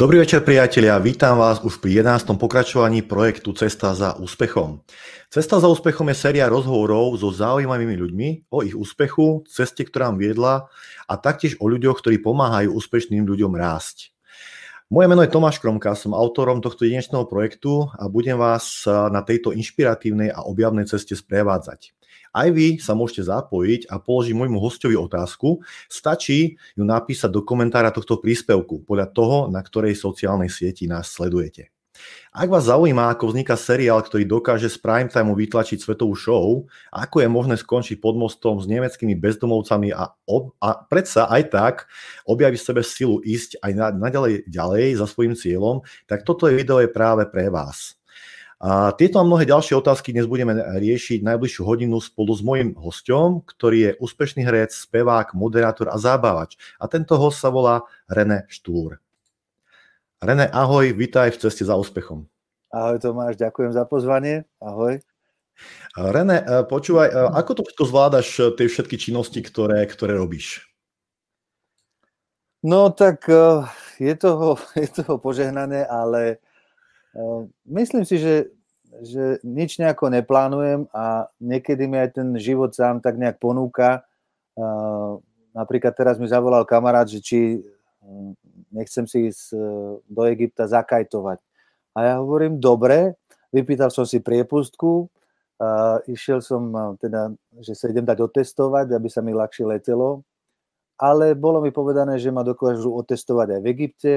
Dobrý večer priatelia, vítam vás už pri 11. pokračovaní projektu Cesta za úspechom. Cesta za úspechom je séria rozhovorov so zaujímavými ľuďmi o ich úspechu, ceste, ktorá vám viedla a taktiež o ľuďoch, ktorí pomáhajú úspešným ľuďom rásť. Moje meno je Tomáš Kromka, som autorom tohto jedinečného projektu a budem vás na tejto inšpiratívnej a objavnej ceste sprevádzať. Aj vy sa môžete zapojiť a položiť môjmu hostovi otázku. Stačí ju napísať do komentára tohto príspevku podľa toho, na ktorej sociálnej sieti nás sledujete. Ak vás zaujíma, ako vzniká seriál, ktorý dokáže z prime time vytlačiť svetovú show, ako je možné skončiť pod mostom s nemeckými bezdomovcami a, ob, a predsa aj tak objaviť v sebe silu ísť aj naďalej ďalej za svojim cieľom, tak toto video je práve pre vás. A tieto a mnohé ďalšie otázky dnes budeme riešiť najbližšiu hodinu spolu s mojim hostom, ktorý je úspešný herec, spevák, moderátor a zábavač. A tento host sa volá René Štúr. René, ahoj, vítaj v ceste za úspechom. Ahoj Tomáš, ďakujem za pozvanie. Ahoj. René, e, počúvaj, e, ako to zvládaš e, tie všetky činnosti, ktoré, ktoré robíš? No tak je toho, je toho požehnané, ale myslím si, že, že nič nejako neplánujem a niekedy mi aj ten život sám tak nejak ponúka. Ehm, napríklad teraz mi zavolal kamarát, že či ehm, nechcem si ísť do Egypta zakajtovať. A ja hovorím, dobre, vypýtal som si priepustku, išiel som teda, že sa idem dať otestovať, aby sa mi ľahšie letelo, ale bolo mi povedané, že ma dokážu otestovať aj v Egypte,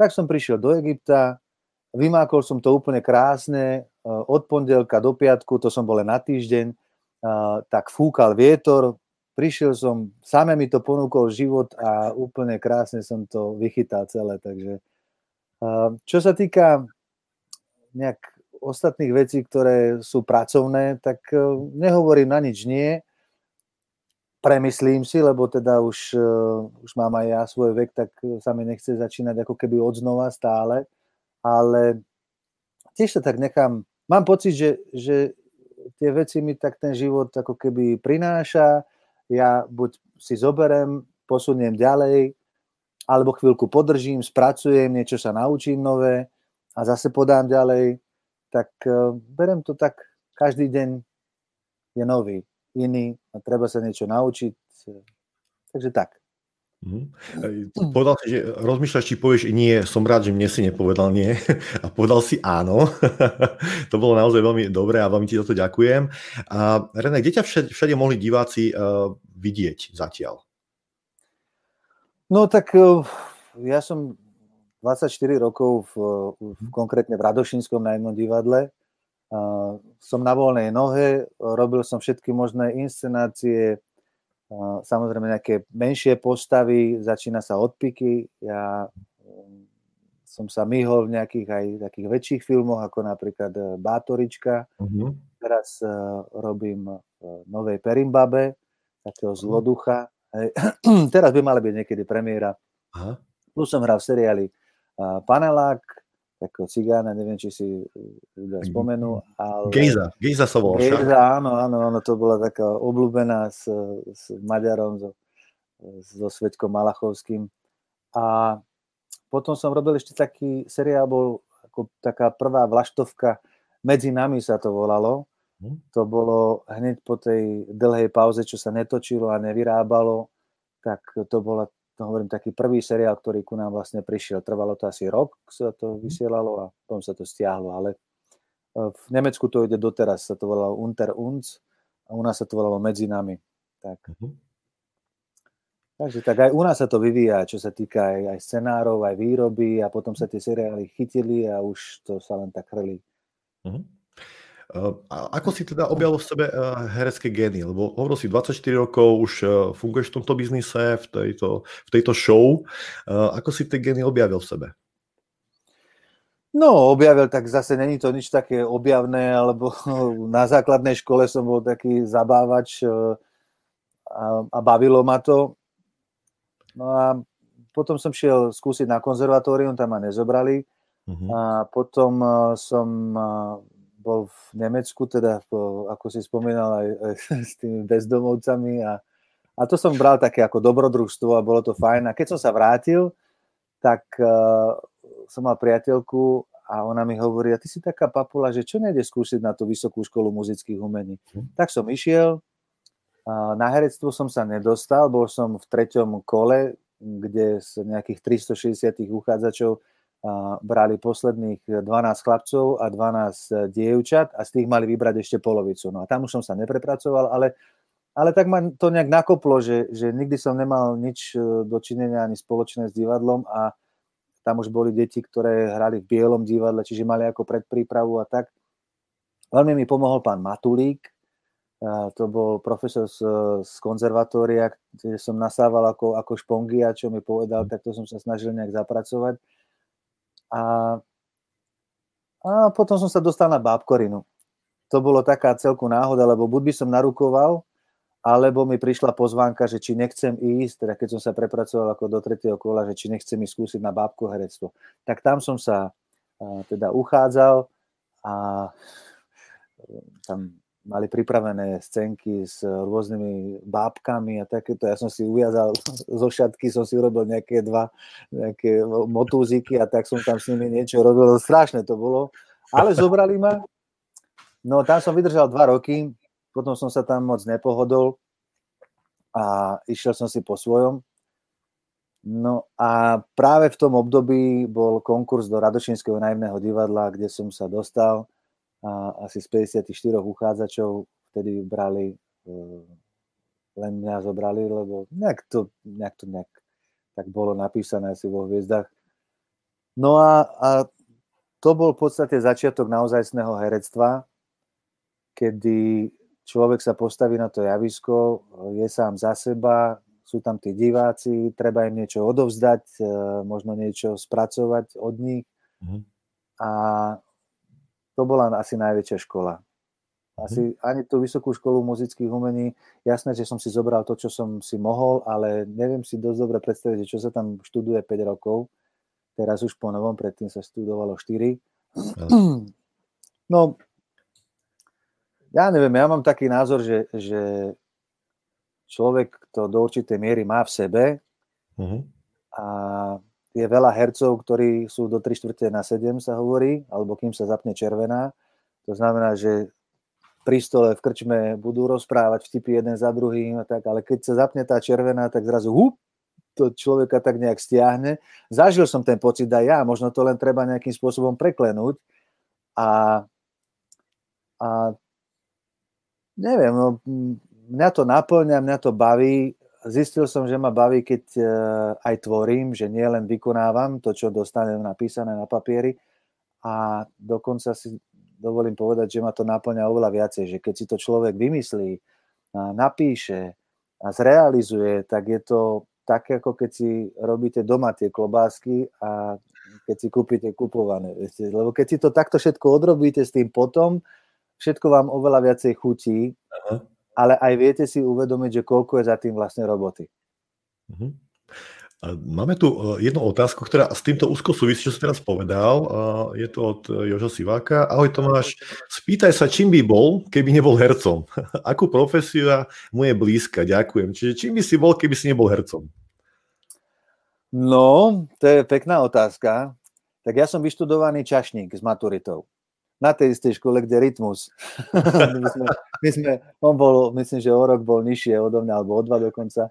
tak som prišiel do Egypta, Vymákol som to úplne krásne, e, od pondelka do piatku, to som bol len na týždeň, e, tak fúkal vietor, prišiel som, same mi to ponúkol život a úplne krásne som to vychytal celé, takže e, čo sa týka nejak ostatných vecí, ktoré sú pracovné, tak nehovorím na nič nie, premyslím si, lebo teda už, už mám aj ja svoj vek, tak sa mi nechce začínať ako keby od znova stále ale tiež sa tak nechám, mám pocit, že, že tie veci mi tak ten život ako keby prináša, ja buď si zoberem, posuniem ďalej, alebo chvíľku podržím, spracujem, niečo sa naučím nové a zase podám ďalej, tak uh, berem to tak, každý deň je nový, iný a treba sa niečo naučiť. Takže tak. Mm-hmm. Povedal si, že rozmýšľaš, či povieš nie, som rád, že mne si nepovedal nie a povedal si áno. to bolo naozaj veľmi dobré a veľmi ti za to ďakujem. A René, kde ťa všade, všade mohli diváci uh, vidieť zatiaľ? No tak uh, ja som 24 rokov v, v, konkrétne v Radošinskom na jednom divadle. Uh, som na voľnej nohe, robil som všetky možné inscenácie, samozrejme nejaké menšie postavy, začína sa od piky. Ja um, som sa myhol v nejakých aj takých väčších filmoch, ako napríklad e, Bátorička. Uh-huh. Teraz uh, robím v novej Perimbabe, takého uh-huh. zloducha. Hej. Teraz by mala byť niekedy premiéra. Uh-huh. Plus som hral v seriáli Panelák, ako cigána, neviem, či si ľudia mhm. spomenú. Ale... Gejza, Gejza sa volal Gejza, áno, áno, áno, to bola taká obľúbená s, s Maďarom, so, so Svetkom Malachovským. A potom som robil ešte taký seriál, bol ako taká prvá vlaštovka, Medzi nami sa to volalo. Hmm. To bolo hneď po tej dlhej pauze, čo sa netočilo a nevyrábalo, tak to bola to hovorím, taký prvý seriál, ktorý ku nám vlastne prišiel. Trvalo to asi rok, sa to mhm. vysielalo a potom sa to stiahlo, ale e, v Nemecku to ide doteraz, sa to volalo Unter uns a u nás sa to volalo Medzi nami. Tak. Uh-huh. Takže tak aj u nás sa to vyvíja, čo sa týka aj, aj scenárov, aj výroby a potom sa tie seriály chytili a už to sa len tak hrli. Uh-huh. A ako si teda objavil v sebe eh, herecké gény? Lebo hovoril si 24 rokov, už eh, funguješ v tomto biznise, v tejto, v tejto show. Eh, ako si tie gény objavil v sebe? No, objavil, tak zase není to nič také objavné, alebo na základnej škole som bol taký zabávač a, a bavilo ma to. No a potom som šiel skúsiť na konzervatórium, tam ma nezobrali. Uh-huh. A potom som v Nemecku, teda ako si spomínal aj, aj s tými bezdomovcami a, a to som bral také ako dobrodružstvo a bolo to fajn. A keď som sa vrátil, tak uh, som mal priateľku a ona mi hovorí, a ty si taká papula, že čo nejde skúsiť na tú vysokú školu muzických umení. Hm. Tak som išiel, na herectvo som sa nedostal, bol som v treťom kole, kde z nejakých 360 uchádzačov brali posledných 12 chlapcov a 12 dievčat a z tých mali vybrať ešte polovicu. No a tam už som sa neprepracoval, ale, ale tak ma to nejak nakoplo, že, že nikdy som nemal nič e, dočinenia ani spoločné s divadlom a tam už boli deti, ktoré hrali v bielom divadle, čiže mali ako predprípravu a tak. Veľmi mi pomohol pán Matulík, to bol profesor z, z konzervatória, kde som nasával ako, ako špongy a čo mi povedal, tak to som sa snažil nejak zapracovať. A, a potom som sa dostal na bábkorinu. To bolo taká celku náhoda, lebo buď by som narukoval, alebo mi prišla pozvánka, že či nechcem ísť, teda keď som sa prepracoval ako do tretieho kola, že či nechcem ísť skúsiť na bábko herectvo. Tak tam som sa teda uchádzal a tam mali pripravené scénky s rôznymi bábkami a takéto. Ja som si uviazal zo šatky, som si urobil nejaké dva nejaké motúziky a tak som tam s nimi niečo robil. Strašné to bolo. Ale zobrali ma. No tam som vydržal dva roky, potom som sa tam moc nepohodol a išiel som si po svojom. No a práve v tom období bol konkurs do Radošinského naivného divadla, kde som sa dostal a asi z 54 uchádzačov vtedy brali, e, len mňa zobrali, lebo nejak to, nejak to nejak tak bolo napísané asi vo hviezdach. No a, a to bol v podstate začiatok naozajstného herectva, kedy človek sa postaví na to javisko, je sám za seba, sú tam tí diváci, treba im niečo odovzdať, e, možno niečo spracovať od nich. Mm. A to bola asi najväčšia škola. Asi mm. ani tú vysokú školu muzických umení, jasné, že som si zobral to, čo som si mohol, ale neviem si dosť dobre predstaviť, čo sa tam študuje 5 rokov. Teraz už po novom, predtým sa študovalo 4. No, ja neviem, ja mám taký názor, že, že človek to do určitej miery má v sebe uh-huh. a je veľa hercov, ktorí sú do 3 čtvrte na 7 sa hovorí, alebo kým sa zapne červená. To znamená, že pri stole v krčme budú rozprávať vtipy jeden za druhým a tak, ale keď sa zapne tá červená, tak zrazu hup, to človeka tak nejak stiahne. Zažil som ten pocit aj ja, možno to len treba nejakým spôsobom preklenúť a, a neviem, no, mňa to naplňa, mňa to baví. Zistil som, že ma baví, keď uh, aj tvorím, že nie len vykonávam to, čo dostanem napísané na papieri a dokonca si dovolím povedať, že ma to naplňa oveľa viacej, že keď si to človek vymyslí, napíše a zrealizuje, tak je to také, ako keď si robíte doma tie klobásky a keď si kúpite kupované. Lebo keď si to takto všetko odrobíte s tým potom, všetko vám oveľa viacej chutí, uh-huh. Ale aj viete si uvedomiť, že koľko je za tým vlastne roboty. Uh-huh. Máme tu e, jednu otázku, ktorá s týmto úzko súvisí, čo si teraz povedal. Je to od Joža Siváka. Ahoj Tomáš, spýtaj sa, čím by bol, keby nebol hercom. Akú profesiu mu je blízka? Ďakujem. Čiže čím by si bol, keby si nebol hercom? No, to je pekná otázka. Tak ja som vyštudovaný čašník s maturitou na tej istej škole, kde Rytmus. my sme, my sme, on bol, myslím, že o rok bol nižšie odo mňa, alebo o dva dokonca,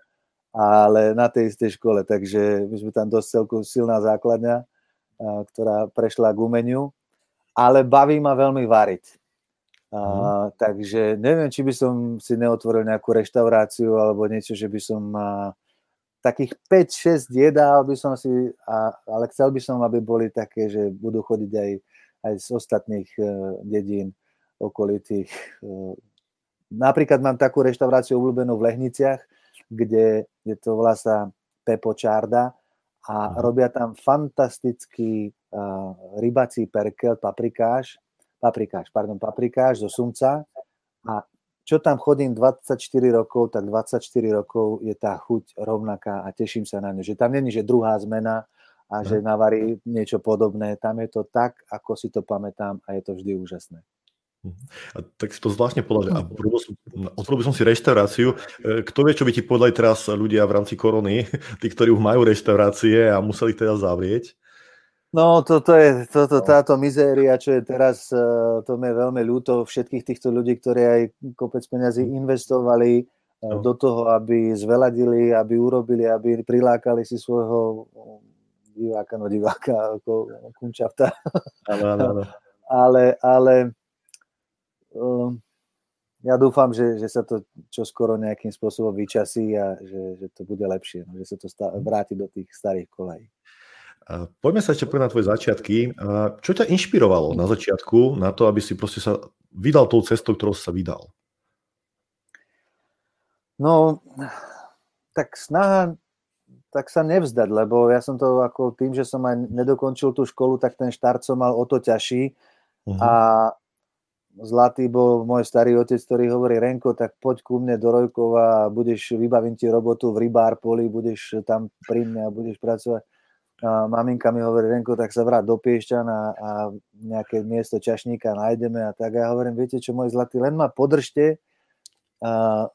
ale na tej istej škole, takže my sme tam dosť celku silná základňa, ktorá prešla k umeniu, ale baví ma veľmi variť. A, mm. Takže neviem, či by som si neotvoril nejakú reštauráciu alebo niečo, že by som a, takých 5-6 jedál by som si, a, ale chcel by som, aby boli také, že budú chodiť aj aj z ostatných eh, dedín okolitých. Eh, napríklad mám takú reštauráciu obľúbenú v Lehniciach, kde je to volá sa Pepo Čarda a Aha. robia tam fantastický uh, rybací perkel, paprikáš, paprikáš, pardon, paprikáš zo sumca a čo tam chodím 24 rokov, tak 24 rokov je tá chuť rovnaká a teším sa na ňu. Že tam není, že druhá zmena, a že navarí niečo podobné. Tam je to tak, ako si to pamätám a je to vždy úžasné. Mhm. A tak si to zvláštne povedal, že otvoril by som si reštauráciu. E, kto vie, čo by ti povedali teraz ľudia v rámci korony, tí, ktorí už majú reštaurácie a museli teda zavrieť? No, toto je, toto, no. táto mizéria, čo je teraz, e, to mi je veľmi ľúto všetkých týchto ľudí, ktorí aj kopec peniazy mm. investovali e, no. do toho, aby zveladili, aby urobili, aby prilákali si svojho diváka, no diváka, ako kunčafta. Áno, áno, áno. ale, ale um, ja dúfam, že, že sa to čoskoro nejakým spôsobom vyčasí a že, že to bude lepšie, no, že sa to stá, vráti do tých starých kolejí. Poďme sa ešte na tvoje začiatky. Čo ťa inšpirovalo na začiatku na to, aby si proste sa vydal tou cestou, ktorou sa vydal? No, tak snaha tak sa nevzdať, lebo ja som to ako tým, že som aj nedokončil tú školu, tak ten štart som mal o to ťažší uh-huh. a Zlatý bol môj starý otec, ktorý hovorí, Renko, tak poď ku mne do Rojkova a budeš, vybavím ti robotu v rybár poli, budeš tam pri mne a budeš pracovať a maminka mi hovorí, Renko, tak sa vrát do Piešťan a, a nejaké miesto čašníka nájdeme a tak. A ja hovorím, viete čo, môj zlatý, len ma podržte, a,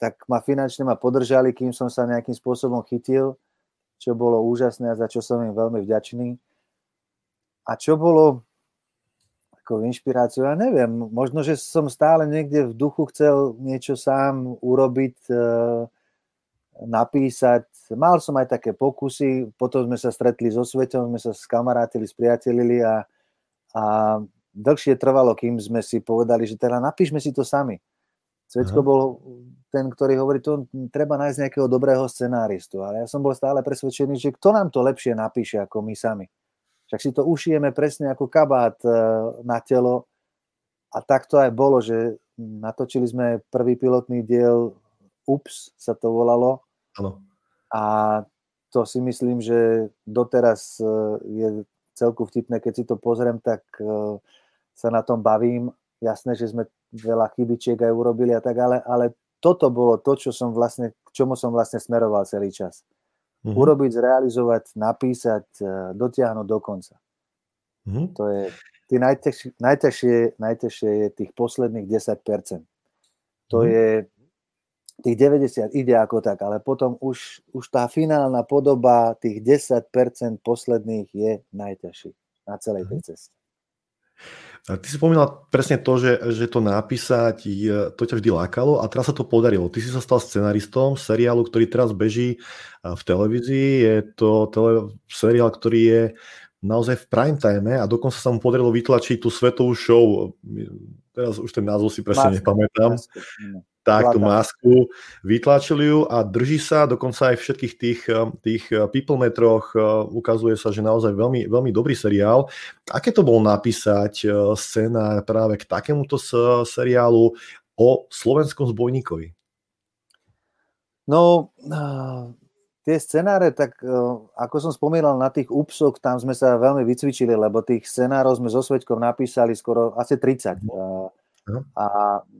tak ma finančne ma podržali, kým som sa nejakým spôsobom chytil, čo bolo úžasné a za čo som im veľmi vďačný. A čo bolo ako inšpiráciu, ja neviem, možno, že som stále niekde v duchu chcel niečo sám urobiť, uh, napísať. Mal som aj také pokusy, potom sme sa stretli so Svetom, sme sa skamarátili, spriatelili a, a dlhšie trvalo, kým sme si povedali, že teda napíšme si to sami. Svetko bol ten, ktorý hovorí, to treba nájsť nejakého dobrého scenáristu. Ale ja som bol stále presvedčený, že kto nám to lepšie napíše ako my sami. Však si to ušijeme presne ako kabát e, na telo. A tak to aj bolo, že natočili sme prvý pilotný diel UPS sa to volalo Áno. A to si myslím, že doteraz e, je celku vtipné, keď si to pozriem, tak e, sa na tom bavím. Jasné, že sme veľa chybičiek aj urobili a tak, ale, ale toto bolo to, čo som vlastne, k čomu som vlastne smeroval celý čas. Mm-hmm. Urobiť, zrealizovať, napísať, e, dotiahnuť do konca. Mm-hmm. To je, najtežšie, najtežšie, najtežšie je tých posledných 10%. To mm-hmm. je tých 90 ide ako tak, ale potom už, už tá finálna podoba tých 10% posledných je najťažší na celej tej mhm. ceste. A ty si spomínal presne to, že, že to napísať, to ťa vždy lákalo a teraz sa to podarilo. Ty si sa stal scenaristom seriálu, ktorý teraz beží v televízii. Je to tele, seriál, ktorý je naozaj v prime time a dokonca sa mu podarilo vytlačiť tú svetovú show. Teraz už ten názov si presne Masku. nepamätám. Masku tak, tú masku, vytlačili ju a drží sa, dokonca aj v všetkých tých, eh, tých eh, people metroch eh, ukazuje sa, že naozaj veľmi, veľmi dobrý seriál. Aké to bolo napísať scéna práve k takémuto seriálu o slovenskom zbojníkovi? No, tie scenáre, tak ako som spomínal na tých úpsoch, tam sme sa veľmi vycvičili, lebo tých scenárov sme so Sveťkom napísali skoro asi 30. Mm. A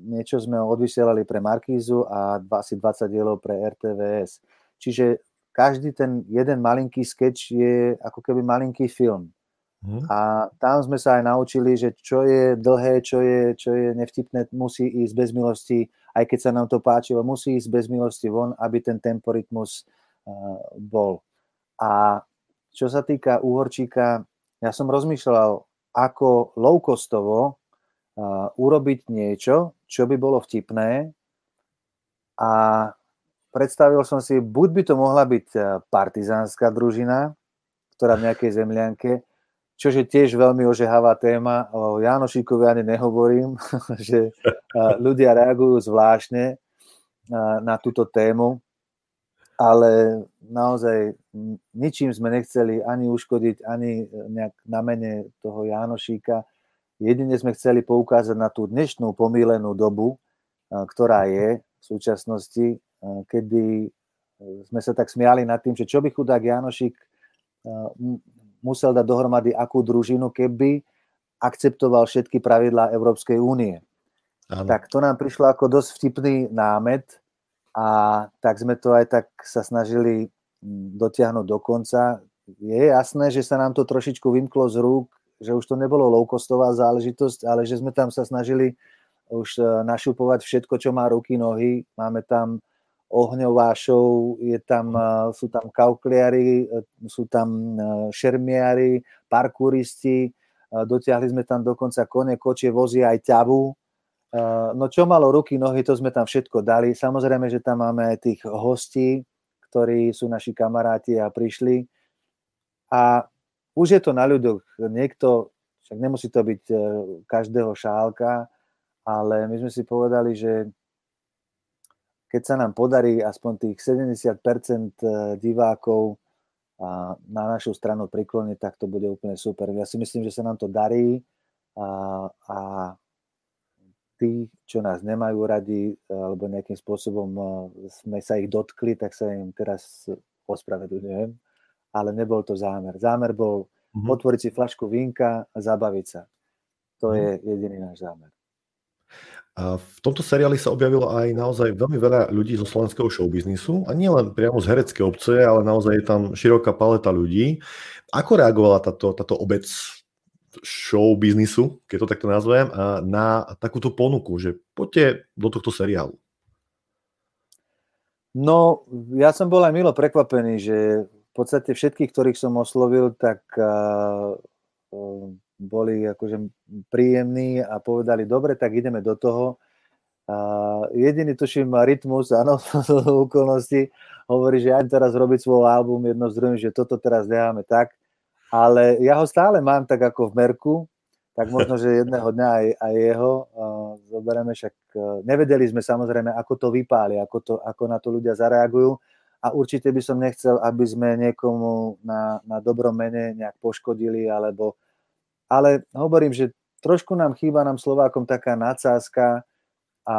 niečo sme odvysielali pre Markízu a asi 20 dielov pre RTVS. Čiže každý ten jeden malinký sketch je ako keby malinký film. Hmm. A tam sme sa aj naučili, že čo je dlhé, čo je, čo je nevtipné, musí ísť bez milosti, aj keď sa nám to páčilo, musí ísť bez milosti von, aby ten temporitmus uh, bol. A čo sa týka Úhorčíka, ja som rozmýšľal, ako low-costovo urobiť niečo, čo by bolo vtipné a predstavil som si, buď by to mohla byť e, partizánska družina, ktorá v nejakej zemlianke, čo je tiež veľmi ožehavá téma. O Janošíkovi ani nehovorím, že e, ľudia reagujú zvláštne e, na túto tému, ale naozaj ničím sme nechceli ani uškodiť, ani nejak na mene toho Janošíka. Jedine sme chceli poukázať na tú dnešnú pomílenú dobu, ktorá je v súčasnosti, kedy e, sme sa tak smiali nad tým, že čo by chudák Janošik musel dať dohromady akú družinu, keby akceptoval všetky pravidlá Európskej únie. Ano. Tak to nám prišlo ako dosť vtipný námet a tak sme to aj tak sa snažili dotiahnuť do konca. Je jasné, že sa nám to trošičku vymklo z rúk že už to nebolo low-costová záležitosť, ale že sme tam sa snažili už e, našupovať všetko, čo má ruky, nohy. Máme tam ohňová show, je tam, sú tam kaukliari, sú tam šermiari, parkouristi, dotiahli sme tam dokonca kone, kočie, vozy aj ťavu. No čo malo ruky, nohy, to sme tam všetko dali. Samozrejme, že tam máme aj tých hostí, ktorí sú naši kamaráti a prišli. A už je to na ľuďoch. Niekto, však nemusí to byť každého šálka, ale my sme si povedali, že keď sa nám podarí aspoň tých 70% eh, divákov na našu stranu prikloniť, tak to bude úplne super. Ja si myslím, že sa nám to darí a, a tí, čo nás nemajú radi alebo nejakým spôsobom sme sa ich dotkli, tak sa im teraz ospravedlňujem, ale nebol to zámer. Zámer bol mm-hmm. otvoriť si flašku vínka a zabaviť sa. To mm-hmm. je jediný náš zámer. A v tomto seriáli sa objavilo aj naozaj veľmi veľa ľudí zo slovenského showbiznisu a nie len priamo z hereckej obce, ale naozaj je tam široká paleta ľudí. Ako reagovala táto, táto obec showbiznisu, keď to takto nazvem, na takúto ponuku, že poďte do tohto seriálu? No, ja som bol aj milo prekvapený, že v podstate všetkých, ktorých som oslovil, tak uh, uh, boli akože príjemní a povedali, dobre, tak ideme do toho. Jediný, tuším, rytmus, áno, okolnosti, hovorí, že ja teraz robiť svoj album jedno z druhým, že toto teraz necháme tak, ale ja ho stále mám tak ako v merku, tak možno, že jedného dňa aj, aj jeho uh, zoberieme, však uh, nevedeli sme samozrejme, ako to vypáli, ako, to, ako na to ľudia zareagujú a určite by som nechcel, aby sme niekomu na, na dobrom mene nejak poškodili alebo ale hovorím, že trošku nám chýba nám Slovákom taká nadsázka a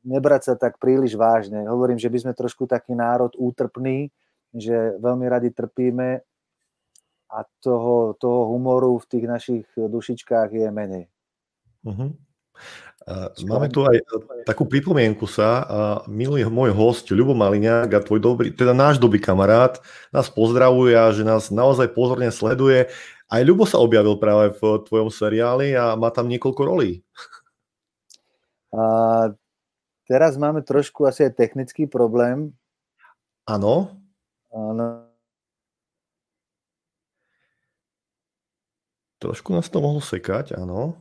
nebrať sa tak príliš vážne. Hovorím, že by sme trošku taký národ útrpný, že veľmi radi trpíme a toho, toho humoru v tých našich dušičkách je menej. Uh-huh. Máme tu aj e, takú pripomienku sa. Milý môj host, Ľubo Maliňák a tvoj dobrý, teda náš dobrý kamarát, nás pozdravuje a že nás naozaj pozorne sleduje. Aj Ľubo sa objavil práve v tvojom seriáli a má tam niekoľko rolí. A teraz máme trošku asi aj technický problém. Áno. Áno. Trošku nás to mohlo sekať, áno.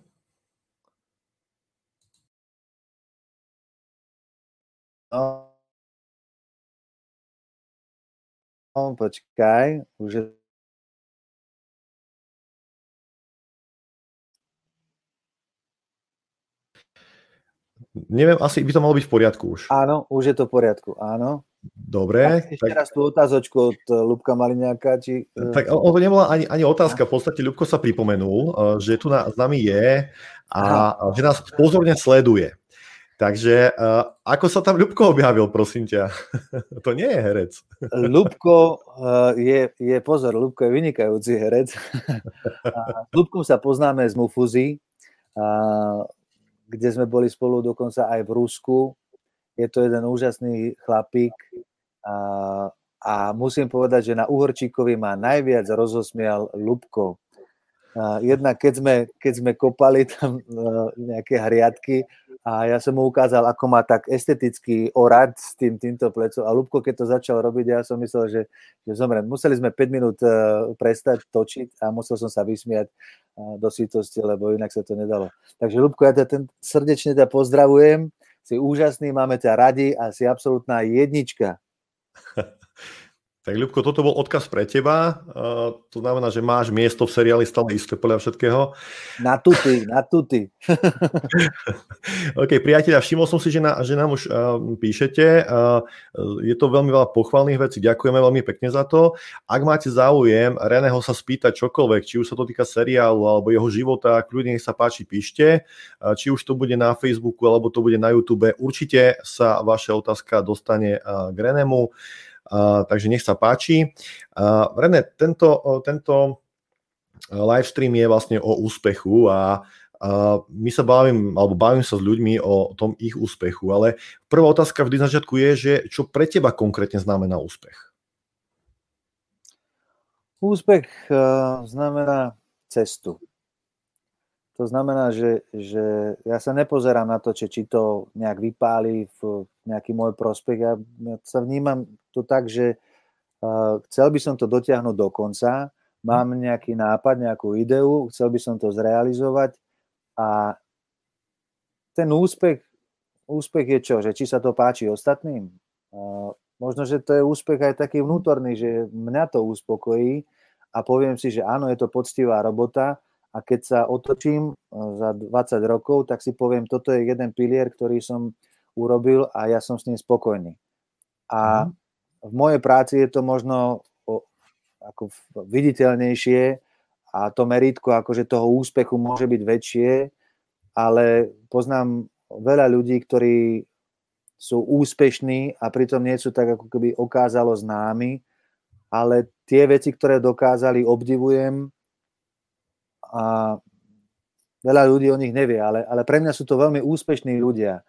No, no počkaj, už je Neviem, asi by to malo byť v poriadku už. Áno, už je to v poriadku, áno. Dobre. Tak ešte tak... raz tú otázočku od eh, Lubka Maliňáka. Či... Eh, tak to nebola ani, ani otázka, v podstate Ľubko sa pripomenul, eh, že tu na, s nami je a Aha. že nás pozorne sleduje. Takže uh, ako sa tam Ľubko objavil, prosím ťa? to nie je herec. Ľubko uh, je, je, pozor, Ľubko je vynikajúci herec. S Ľubkom sa poznáme z Mufuzy, uh, kde sme boli spolu dokonca aj v Rusku. Je to jeden úžasný chlapík uh, a musím povedať, že na Uhorčíkovi ma najviac rozosmial Ľubko. Jednak keď sme, keď sme kopali tam nejaké hriadky, a ja som mu ukázal, ako má tak estetický orad s tým, týmto plecom a Lubko, keď to začal robiť, ja som myslel, že, že zomrem. Museli sme 5 minút uh, prestať točiť a musel som sa vysmiať uh, do sítosti, lebo inak sa to nedalo. Takže Lubko, ja ťa ten, srdečne ťa pozdravujem, si úžasný, máme ťa radi a si absolútna jednička. Tak Ľubko, toto bol odkaz pre teba. Uh, to znamená, že máš miesto v seriáli stále isté podľa všetkého. Na tuty, na tuty. OK, priatelia, všimol som si, že, na, že nám už uh, píšete. Uh, je to veľmi veľa pochvalných vecí. Ďakujeme veľmi pekne za to. Ak máte záujem Reného sa spýtať čokoľvek, či už sa to týka seriálu alebo jeho života, kľudne nech sa páči, píšte. Uh, či už to bude na Facebooku alebo to bude na YouTube, určite sa vaša otázka dostane uh, k Renemu takže nech sa páči. René, tento, tento live stream je vlastne o úspechu a my sa bavím, alebo bavím sa s ľuďmi o tom ich úspechu, ale prvá otázka vždy na začiatku je, že čo pre teba konkrétne znamená úspech? Úspech uh, znamená cestu. To znamená, že, že ja sa nepozerám na to, či, či to nejak vypáli v nejaký môj prospech. Ja, ja sa vnímam to tak, že uh, chcel by som to dotiahnuť do konca, mám nejaký nápad, nejakú ideu, chcel by som to zrealizovať a ten úspech, úspech je čo? Že či sa to páči ostatným? Uh, možno, že to je úspech aj taký vnútorný, že mňa to uspokojí a poviem si, že áno, je to poctivá robota, a keď sa otočím eh, za 20 rokov, tak si poviem, toto je jeden pilier, ktorý som urobil a ja som s ním spokojný. A mhm. v mojej práci je to možno ako viditeľnejšie a to meritko akože toho úspechu môže byť väčšie, ale poznám veľa ľudí, ktorí sú úspešní a pritom nie sú tak ako keby okázalo známi, ale tie veci, ktoré dokázali, obdivujem a veľa ľudí o nich nevie, ale, ale pre mňa sú to veľmi úspešní ľudia.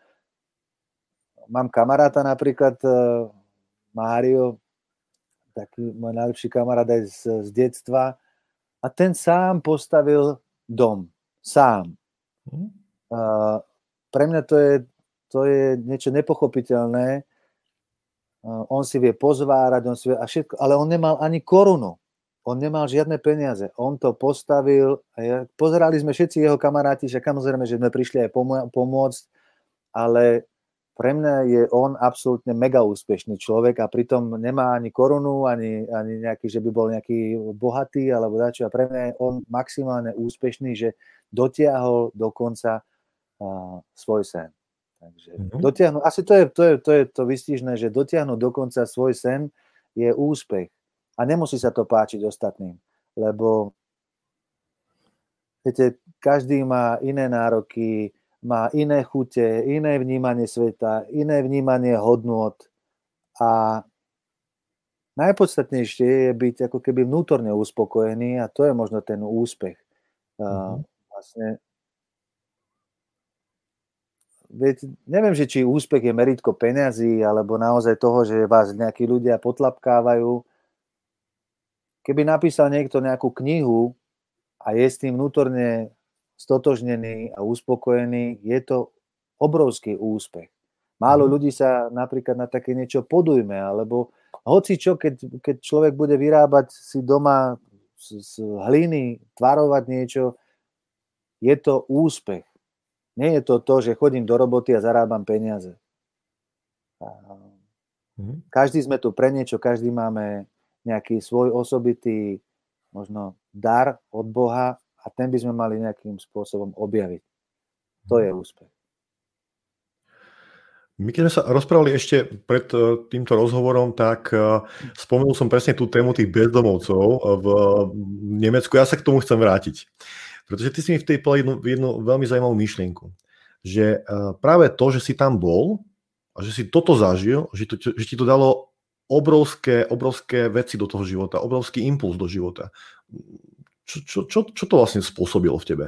Mám kamaráta napríklad, uh, Mário, taký môj najlepší kamarát aj z, z detstva, a ten sám postavil dom. Sám. Uh, pre mňa to je, to je niečo nepochopiteľné. Uh, on si vie pozvárať, on si vie, a všetko, ale on nemal ani korunu. On nemal žiadne peniaze. On to postavil. Pozerali sme všetci jeho kamaráti, že samozrejme, že sme prišli aj pomôcť, ale pre mňa je on absolútne mega úspešný človek a pritom nemá ani korunu, ani, ani nejaký, že by bol nejaký bohatý alebo dačo. A pre mňa je on maximálne úspešný, že dotiahol dokonca uh, svoj sen. Takže mm-hmm. dotiahnu, asi to je, to je, to je to vystižné, že dotiahnuť dokonca svoj sen je úspech. A nemusí sa to páčiť ostatným, lebo viete, každý má iné nároky, má iné chute, iné vnímanie sveta, iné vnímanie hodnot a najpodstatnejšie je byť ako keby vnútorne uspokojený a to je možno ten úspech. Mm-hmm. Vlastne Veď, neviem, že či úspech je meritko peňazí, alebo naozaj toho, že vás nejakí ľudia potlapkávajú, keby napísal niekto nejakú knihu a je s tým vnútorne stotožnený a uspokojený, je to obrovský úspech. Málo mhm. ľudí sa napríklad na také niečo podujme, alebo hoci čo, keď, keď človek bude vyrábať si doma z, z hliny, tvarovať niečo, je to úspech. Nie je to to, že chodím do roboty a zarábam peniaze. Mhm. Každý sme tu pre niečo, každý máme nejaký svoj osobitý možno dar od Boha a ten by sme mali nejakým spôsobom objaviť. To je úspech. My keď sme sa rozprávali ešte pred e, týmto rozhovorom, tak e, spomenul som presne tú tému tých bezdomovcov v Nemecku. Ja sa k tomu chcem vrátiť. Pretože ty si mi v tej jednu, jednu veľmi zaujímavú myšlienku. Že e, práve to, že si tam bol a že si toto zažil, že, to, že ti to dalo obrovské, obrovské veci do toho života, obrovský impuls do života. Čo, čo, čo, čo to vlastne spôsobilo v tebe?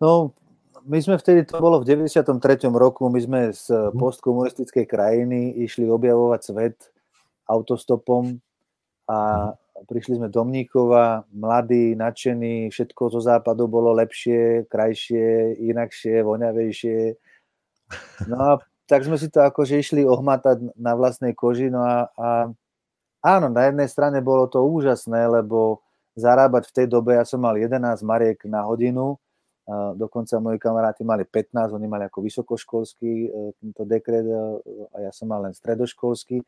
No, my sme vtedy, to bolo v 93. roku, my sme z mhm. postkomunistickej krajiny išli objavovať svet autostopom a mhm. prišli sme do Mníkova, mladí, nadšení, všetko zo západu bolo lepšie, krajšie, inakšie, voňavejšie. No a tak sme si to akože išli ohmatať na vlastnej koži. No a, a áno, na jednej strane bolo to úžasné, lebo zarábať v tej dobe, ja som mal 11 mariek na hodinu, dokonca moji kamaráti mali 15, oni mali ako vysokoškolský e, tento dekret e, a ja som mal len stredoškolský.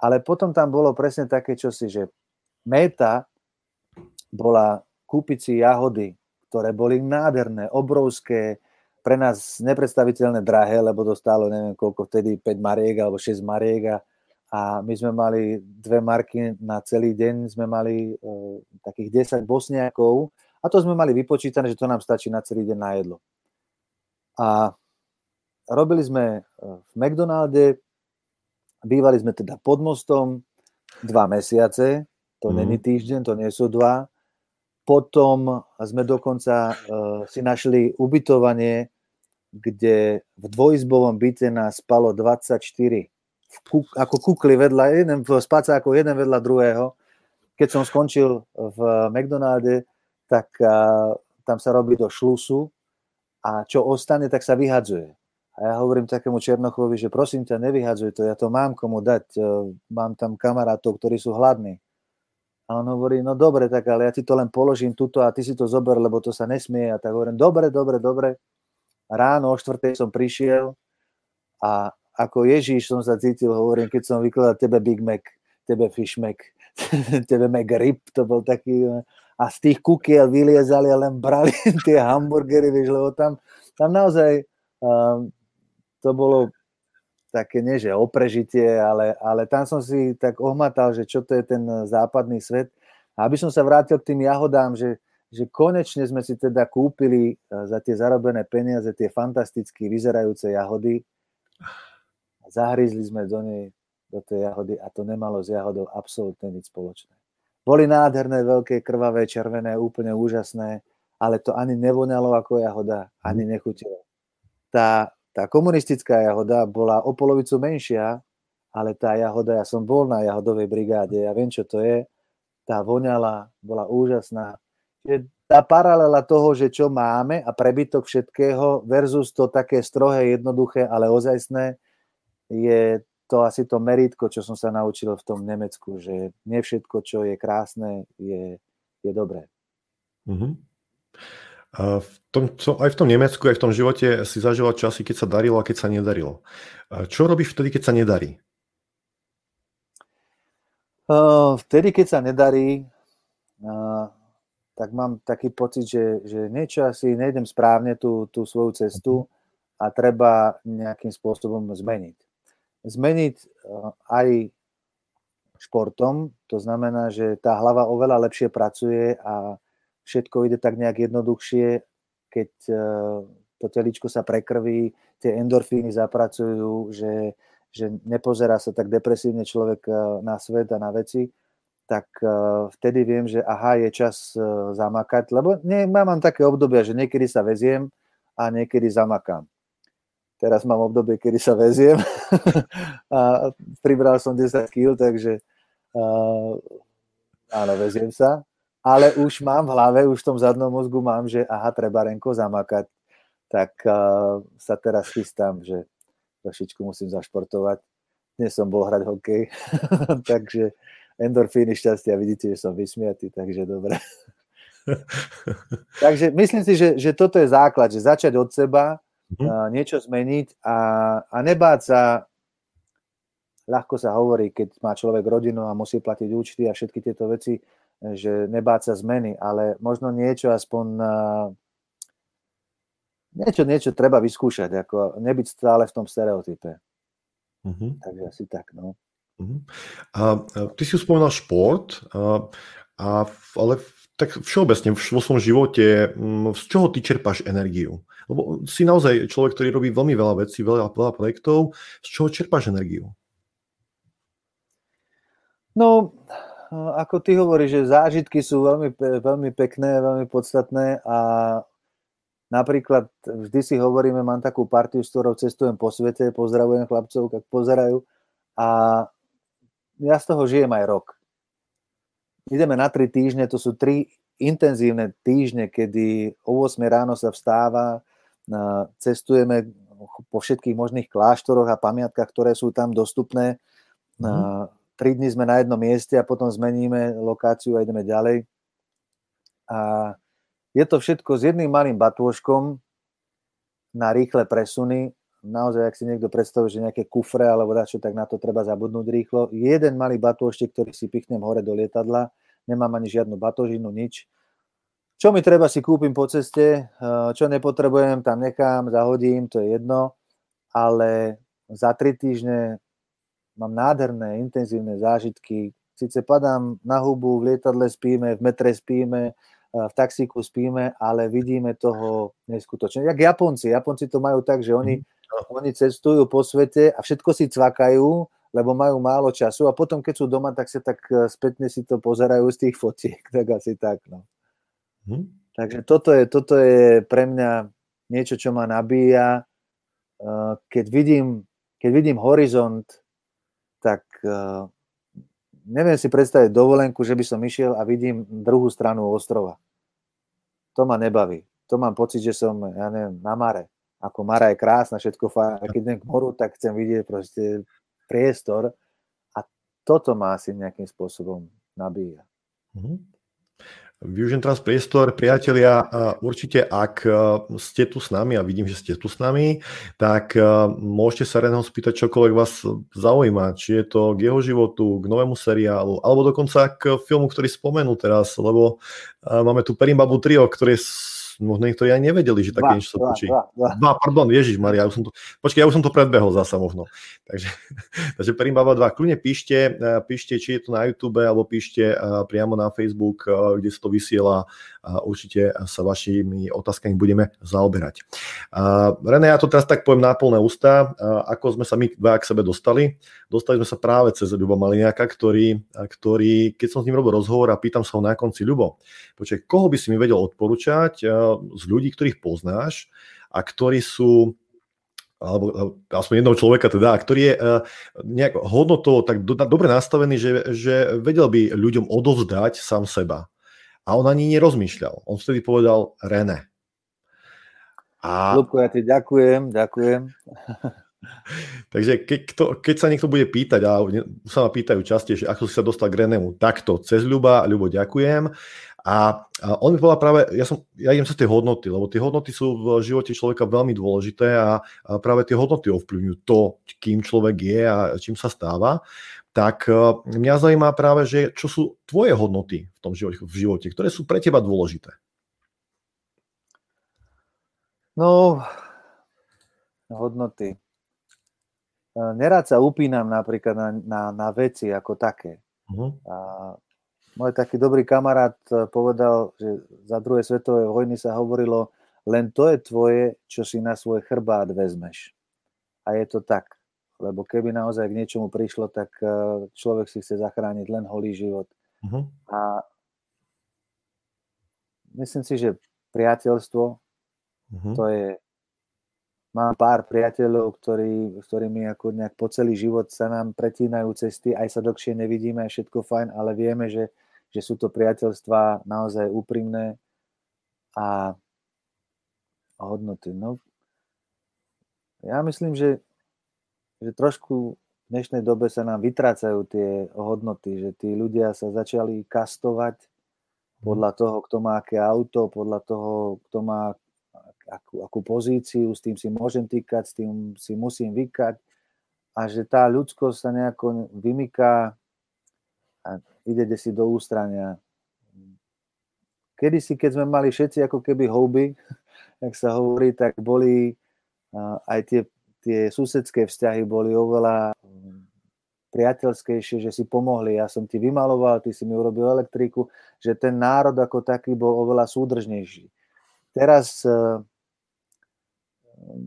Ale potom tam bolo presne také čosi, že meta bola kúpiť si jahody, ktoré boli nádherné, obrovské, pre nás nepredstaviteľné drahé, lebo to stálo neviem koľko vtedy, 5 mariek alebo 6 mariek a, a my sme mali dve marky na celý deň, sme mali uh, takých 10 bosniakov a to sme mali vypočítané, že to nám stačí na celý deň na jedlo. A robili sme e, v McDonalde, bývali sme teda pod mostom dva mesiace, to mm. není týždeň, to nie sú dva. Potom sme dokonca uh, si našli ubytovanie kde v dvojizbovom byte nás spalo 24 kuk, ako kukli vedľa, jeden v spacáku, jeden vedľa druhého. Keď som skončil v McDonalde, tak tam sa robí do šlusu a čo ostane, tak sa vyhadzuje. A ja hovorím takému Černochovi, že prosím ťa, nevyhadzuj to, ja to mám komu dať, mám tam kamarátov, ktorí sú hladní. A on hovorí, no dobre, tak ale ja ti to len položím tuto a ty si to zober, lebo to sa nesmie. A tak hovorím, dobre, dobre, dobre. Ráno o štvrtej som prišiel a ako Ježíš som sa cítil, hovorím, keď som vykladal tebe Big Mac, tebe Fish Mac, tebe McRib, to bol taký... A z tých kukiel vyliezali a len brali tie hamburgery, vieš, lebo tam, tam naozaj um, to bolo také, nie že o prežitie, ale, ale tam som si tak ohmatal, že čo to je ten západný svet. A aby som sa vrátil k tým jahodám, že, že konečne sme si teda kúpili eh, za tie zarobené peniaze tie fantasticky vyzerajúce jahody. Zahrízli sme do nej, do tej jahody a to nemalo s jahodou absolútne nič spoločné. Boli nádherné, veľké, krvavé, červené, úplne úžasné, ale to ani nevoňalo ako jahoda, ani nechutilo. Tá tá komunistická jahoda bola o polovicu menšia, ale tá jahoda, ja som bol na jahodovej brigáde, ja viem, čo to je, tá voňala, bola úžasná. Čiže tá paralela toho, že čo máme a prebytok všetkého versus to také strohé, jednoduché, ale ozajstné, je to asi to meritko, čo som sa naučil v tom Nemecku, že nie všetko, čo je krásne, je, je dobré. Mm-hmm. V tom, aj v tom Nemecku, aj v tom živote si zažila časy, keď sa darilo a keď sa nedarilo. Čo robíš vtedy, keď sa nedarí? Vtedy, keď sa nedarí, tak mám taký pocit, že, že niečo asi nejdem správne tú, tú svoju cestu a treba nejakým spôsobom zmeniť. Zmeniť aj športom, to znamená, že tá hlava oveľa lepšie pracuje a všetko ide tak nejak jednoduchšie, keď e, to teličko sa prekrví, tie endorfíny zapracujú, že, že nepozerá sa tak depresívne človek e, na svet a na veci, tak e, vtedy viem, že aha, je čas zamakať, lebo nie, mám také obdobia, že niekedy sa veziem a niekedy zamakám. Teraz mám obdobie, kedy sa veziem a pribral som 10 kg, takže uh, áno, veziem sa ale už mám v hlave, už v tom zadnom mozgu mám, že aha, treba Renko zamakať, tak uh, sa teraz chystám, že trošičku musím zašportovať. Dnes som bol hrať hokej, takže endorfíny šťastia, vidíte, že som vysmiatý, takže dobre. takže myslím si, že, že toto je základ, že začať od seba, uh, niečo zmeniť a, a nebáť sa ľahko sa hovorí, keď má človek rodinu a musí platiť účty a všetky tieto veci, že nebáť sa zmeny, ale možno niečo aspoň niečo, niečo treba vyskúšať, ako nebyť stále v tom stereotype. Uh-huh. Takže asi tak, no. Uh-huh. A, a ty si spomínal šport, a, a, ale tak všeobecne vo svojom živote, z čoho ty čerpáš energiu? Lebo si naozaj človek, ktorý robí veľmi veľa vecí, veľa, veľa projektov, z čoho čerpáš energiu? No, ako ty hovoríš, že zážitky sú veľmi, veľmi pekné, veľmi podstatné a napríklad vždy si hovoríme, mám takú partiu, s ktorou cestujem po svete, pozdravujem chlapcov, ak pozerajú a ja z toho žijem aj rok. Ideme na tri týždne, to sú tri intenzívne týždne, kedy o 8 ráno sa vstáva, cestujeme po všetkých možných kláštoroch a pamiatkách, ktoré sú tam dostupné. Mm tri dny sme na jednom mieste a potom zmeníme lokáciu a ideme ďalej. A je to všetko s jedným malým batôžkom na rýchle presuny. Naozaj, ak si niekto predstaví, že nejaké kufre alebo dačo, tak na to treba zabudnúť rýchlo. Jeden malý batôžtek, ktorý si pichnem hore do lietadla, nemám ani žiadnu batožinu, nič. Čo mi treba, si kúpim po ceste, čo nepotrebujem, tam nechám, zahodím, to je jedno, ale za tri týždne mám nádherné, intenzívne zážitky. Sice padám na hubu, v lietadle spíme, v metre spíme, v taxíku spíme, ale vidíme toho neskutočne. Jak Japonci. Japonci to majú tak, že oni, mm. Oni cestujú po svete a všetko si cvakajú, lebo majú málo času a potom, keď sú doma, tak sa tak e, spätne si to pozerajú z tých fotiek. Tak asi tak, no. Hmm. Takže toto je, toto je pre mňa niečo, čo ma nabíja. E, keď vidím, keď vidím horizont tak uh, neviem si predstaviť dovolenku, že by som išiel a vidím druhú stranu ostrova. to ma nebaví. To mám pocit, že som, ja neviem, na Mare. Ako Mara je krásna, všetko fajn. Keď idem k moru, tak chcem vidieť proste priestor. A toto ma asi nejakým spôsobom nabíja. Mm-hmm. Využijem teraz priestor. Priatelia, určite ak ste tu s nami a vidím, že ste tu s nami, tak môžete sa Renho spýtať čokoľvek vás zaujíma. Či je to k jeho životu, k novému seriálu, alebo dokonca k filmu, ktorý spomenul teraz, lebo máme tu Perimbabu trio, ktoré možno niektorí aj nevedeli, že také niečo sa točí. Dva, dva, dva. pardon, Ježiš Maria, ja už som to, počkej, ja už som to predbehol zasa možno. Takže, takže Perimbaba 2, kľudne píšte, e, píšte, či je to na YouTube, alebo píšte e, priamo na Facebook, e, kde sa to vysiela. Určite sa vašimi otázkami budeme zaoberať. René, ja to teraz tak poviem na plné ústa, ako sme sa my dva k sebe dostali. Dostali sme sa práve cez Ľubo Maliniaka, ktorý, ktorý, keď som s ním robil rozhovor a pýtam sa ho na konci, Ľubo, počkej, koho by si mi vedel odporúčať z ľudí, ktorých poznáš a ktorí sú alebo aspoň jedného človeka teda, ktorý je nejak hodnotovo tak do, dobre nastavený, že, že vedel by ľuďom odovzdať sám seba. A on ani nerozmýšľal. On vtedy povedal René. A... Lubko, ja ti ďakujem, ďakujem. Takže keď, kto, keď sa niekto bude pýtať, a sa ma pýtajú častejšie, ako si sa dostal k Renému, takto, cez Ľuba, Ľubo, ďakujem. A, a on mi povedal práve, ja, som, ja idem sa tie hodnoty, lebo tie hodnoty sú v živote človeka veľmi dôležité a, a práve tie hodnoty ovplyvňujú to, kým človek je a čím sa stáva. Tak e, mňa zaujíma práve, že čo sú tvoje hodnoty v tom živote, v živote ktoré sú pre teba dôležité. No, hodnoty. E, nerád sa upínam napríklad na, na, na veci ako také. Uh-huh. A môj taký dobrý kamarát eh, povedal, že za druhej svetovej vojny sa hovorilo, len to je tvoje, čo si na svoj chrbát vezmeš. A je to tak. Lebo keby naozaj k niečomu prišlo, tak eh, človek si chce zachrániť len holý život. Uh-huh. A myslím si, že priateľstvo, uh-huh. to je mám pár priateľov, ktorí, ktorými ako nejak po celý život sa nám pretínajú cesty, aj sa dlhšie nevidíme, aj všetko fajn, ale vieme, že že sú to priateľstvá naozaj úprimné a hodnoty. No, ja myslím, že, že trošku v dnešnej dobe sa nám vytrácajú tie hodnoty, že tí ľudia sa začali kastovať podľa toho, kto má aké auto, podľa toho, kto má akú, akú pozíciu, s tým si môžem týkať, s tým si musím vykať a že tá ľudskosť sa nejako vymyká a ide si do ústrania. si, keď sme mali všetci ako keby houby, jak sa hovorí, tak boli aj tie, tie susedské vzťahy boli oveľa priateľskejšie, že si pomohli. Ja som ti vymaloval, ty si mi urobil elektriku, že ten národ ako taký bol oveľa súdržnejší. Teraz e,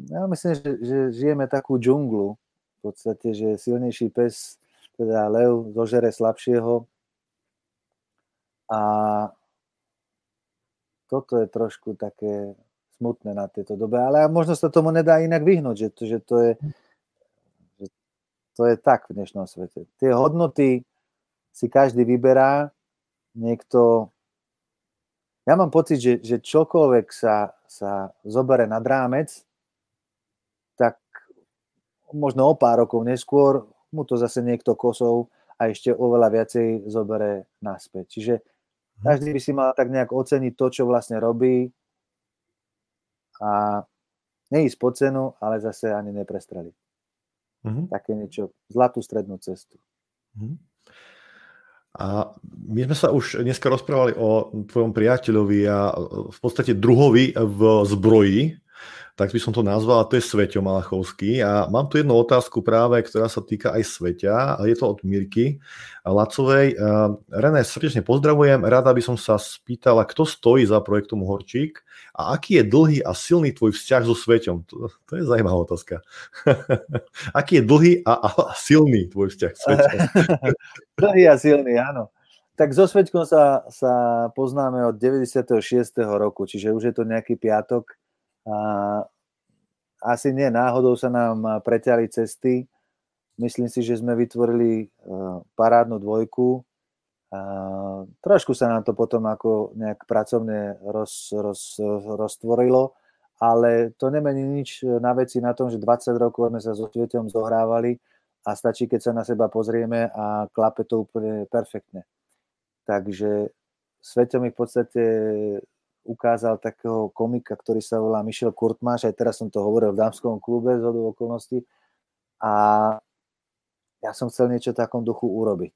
ja myslím, že, že žijeme takú džunglu, v podstate, že silnejší pes teda lev zožere slabšieho. A toto je trošku také smutné na tejto dobe, ale možno sa tomu nedá inak vyhnúť, že to, že to, je, že to je tak v dnešnom svete. Tie hodnoty si každý vyberá, niekto... Ja mám pocit, že, že čokoľvek sa, sa zobere nad rámec, tak možno o pár rokov neskôr mu to zase niekto kosou a ešte oveľa viacej zobere naspäť. Čiže mhm. každý by si mal tak nejak oceniť to, čo vlastne robí a neísť po cenu, ale zase ani neprestreliť. Mm-hmm. Také niečo, zlatú strednú cestu. Mm-hmm. A my sme sa už dneska rozprávali o tvojom priateľovi a v podstate druhovi v zbroji, tak by som to nazval, a to je Sveťo Malachovský. A mám tu jednu otázku práve, ktorá sa týka aj Sveťa, a je to od Mirky Lacovej. René, srdečne pozdravujem, rada by som sa spýtala, kto stojí za projektom Horčík a aký je dlhý a silný tvoj vzťah so Sveťom? To, to je zaujímavá otázka. aký je dlhý a, a silný tvoj vzťah s Sveťom? dlhý a silný, áno. Tak so Sveťkom sa, sa poznáme od 96. roku, čiže už je to nejaký piatok a asi nie náhodou sa nám preťali cesty. Myslím si, že sme vytvorili e, parádnu dvojku. Trošku sa nám to potom ako nejak pracovne roz, roz, roztvorilo, ale to nemení nič na veci na tom, že 20 rokov sme sa so Svetom zohrávali a stačí, keď sa na seba pozrieme a klape to úplne perfektne. Takže Sveto mi v podstate ukázal takého komika, ktorý sa volá Michel Kurtmáš, aj teraz som to hovoril v dámskom klube z okolností a ja som chcel niečo v takom duchu urobiť.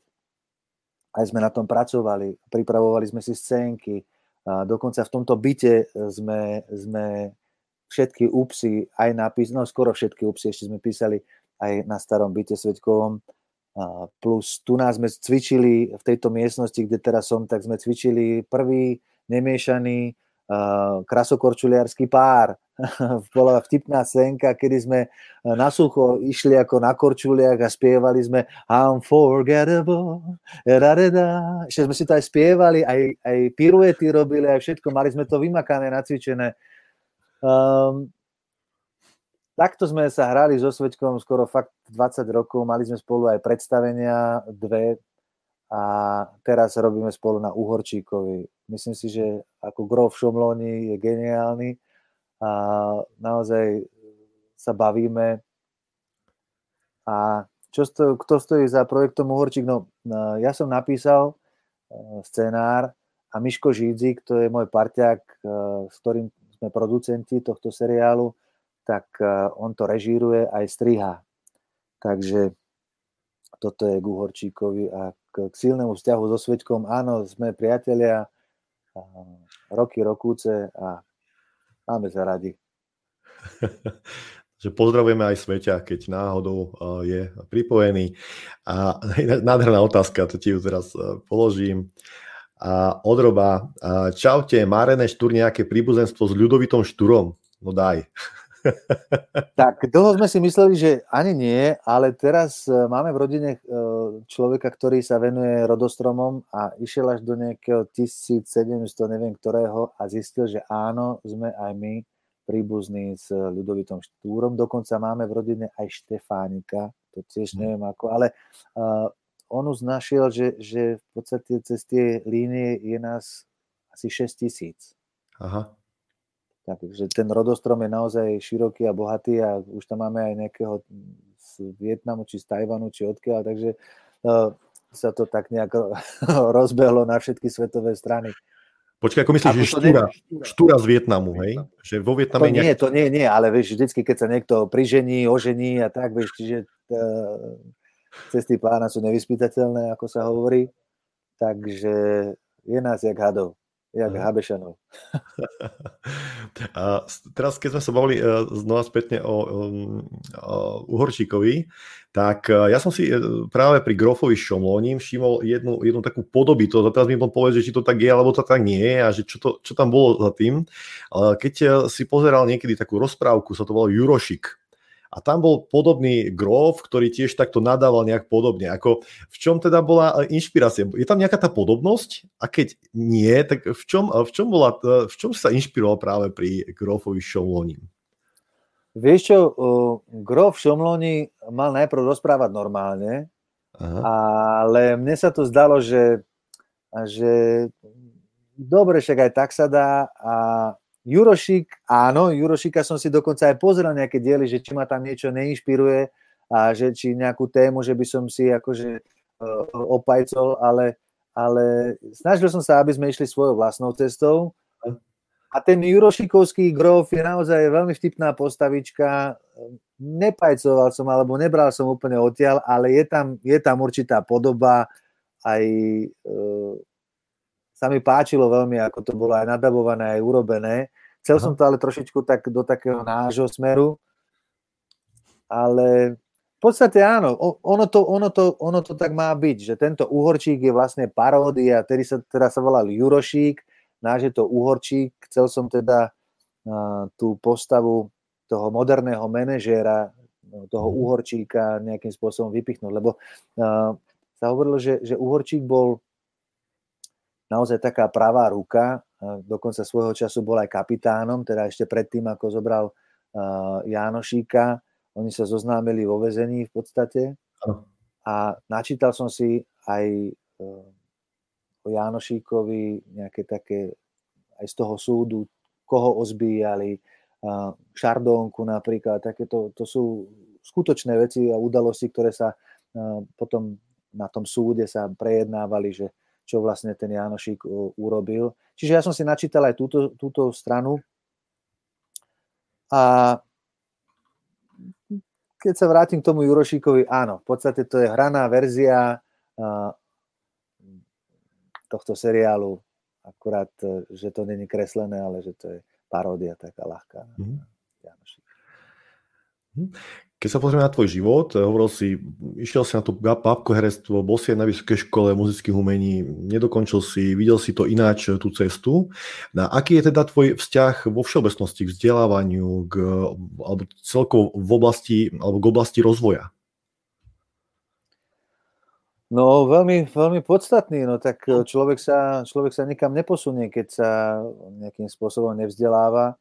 Aj sme na tom pracovali, pripravovali sme si scénky, a dokonca v tomto byte sme, sme všetky úpsy aj napísali, no skoro všetky úpsy ešte sme písali aj na starom byte Svetkovom, plus tu nás sme cvičili v tejto miestnosti, kde teraz som, tak sme cvičili prvý nemiešaný krasokorčuliarský pár. Bola vtipná scénka, kedy sme na sucho išli ako na korčuliach a spievali sme Unforgettable, da. Ešte sme si to aj spievali, aj, aj piruety robili, aj všetko. Mali sme to vymakané, nacvičené. Um, takto sme sa hrali so Sveťkom skoro fakt 20 rokov, mali sme spolu aj predstavenia, dve a teraz robíme spolu na Uhorčíkovi. Myslím si, že ako Grof Šomlóni je geniálny a naozaj sa bavíme. A čo sto, kto stojí za projektom Uhorčík? No, ja som napísal scenár a Miško Žídzik, to je môj parťák, s ktorým sme producenti tohto seriálu, tak on to režíruje aj striha. Takže toto je k Uhorčíkovi a k, k silnému vzťahu so Sveťkom. Áno, sme priatelia, a roky, rokúce a máme sa radi. že pozdravujeme aj Sveťa, keď náhodou je pripojený. A nádherná otázka, to ti ju teraz položím. A odroba, čaute, Márené Štúr nejaké príbuzenstvo s ľudovitom Štúrom? No daj. tak dlho sme si mysleli, že ani nie, ale teraz e, máme v rodine e, človeka, ktorý sa venuje rodostromom a išiel až do nejakého 1700, neviem ktorého a zistil, že áno, sme aj my príbuzní s ľudovitom Štúrom. Dokonca máme v rodine aj Štefánika, to tiež hm. neviem ako, ale uh, on už našiel, že, že v podstate cez tie línie je nás asi 6 tisíc. Aha. Takže ten rodostrom je naozaj široký a bohatý a už tam máme aj nejakého z Vietnamu, či z Tajvanu, či odkiaľ, takže uh, sa to tak nejak rozbehlo na všetky svetové strany. Počkaj, ako myslíš, že štúra, štúra z Vietnamu, hej? Že vo Vietname to nejak... nie, to nie, nie, ale vieš, vždycky, keď sa niekto prižení, ožení a tak, vieš, čiže uh, cesty pána sú nevyspytateľné, ako sa hovorí, takže je nás jak hadov jak mm. Habešanov. A teraz, keď sme sa bavili uh, znova spätne o, o Uhorčíkovi, tak uh, ja som si uh, práve pri Grofovi Šomlónim všimol jednu, jednu takú podobitosť a teraz mi bol povedať, že či to tak je, alebo to tak nie je a že čo, to, čo tam bolo za tým. Keď si pozeral niekedy takú rozprávku, sa to volalo Jurošik, a tam bol podobný Grof, ktorý tiež takto nadával nejak podobne. Ako, v čom teda bola e, inšpirácia? Je tam nejaká tá podobnosť? A keď nie, tak v čom, v čom, bola, e, v čom sa inšpiroval práve pri Grofovi Šomloni? Vieš čo, uh, Grof Šomloni mal najprv rozprávať normálne, Aha. ale mne sa to zdalo, že, že dobre, však aj tak sa dá a Jurošik, áno, Jurošika som si dokonca aj pozrel nejaké diely, že či ma tam niečo neinšpiruje a že či nejakú tému, že by som si akože uh, opajcol, ale, ale snažil som sa, aby sme išli svojou vlastnou cestou. A ten Jurošikovský grof je naozaj veľmi vtipná postavička. Nepajcoval som, alebo nebral som úplne odtiaľ, ale je tam, je tam určitá podoba, aj uh, sa mi páčilo veľmi, ako to bolo aj nadabované, aj urobené. Chcel Aha. som to ale trošičku tak do takého nášho smeru, ale v podstate áno, ono to, ono, to, ono to tak má byť, že tento uhorčík je vlastne paródia, ktorý sa, teda sa volal Jurošík, náš je to uhorčík, chcel som teda uh, tú postavu toho moderného manažéra, no, toho mhm. uhorčíka nejakým spôsobom vypichnúť, lebo uh, sa hovorilo, že, že uhorčík bol naozaj taká pravá ruka, dokonca svojho času bol aj kapitánom, teda ešte predtým, ako zobral Jánošíka, oni sa zoznámili vo vezení v podstate. A načítal som si aj e, o Jánošíkovi, nejaké také aj z toho súdu, koho ozbíjali, Šardónku napríklad, takéto, to sú skutočné veci a udalosti, ktoré sa potom na tom súde sa prejednávali, že čo vlastne ten Janošík urobil. Čiže ja som si načítal aj túto, túto stranu a keď sa vrátim k tomu Jurošíkovi, áno, v podstate to je hraná verzia tohto seriálu, akurát, že to není kreslené, ale že to je paródia taká ľahká. Mm-hmm. Keď sa pozrieme na tvoj život, hovoril si, išiel si na to babkoherectvo, bol si aj na vysokej škole muzických umení, nedokončil si, videl si to ináč, tú cestu. Na aký je teda tvoj vzťah vo všeobecnosti k vzdelávaniu, k, alebo celkovo v oblasti, alebo k oblasti rozvoja? No veľmi, veľmi podstatný, no tak človek sa, človek sa nikam neposunie, keď sa nejakým spôsobom nevzdeláva.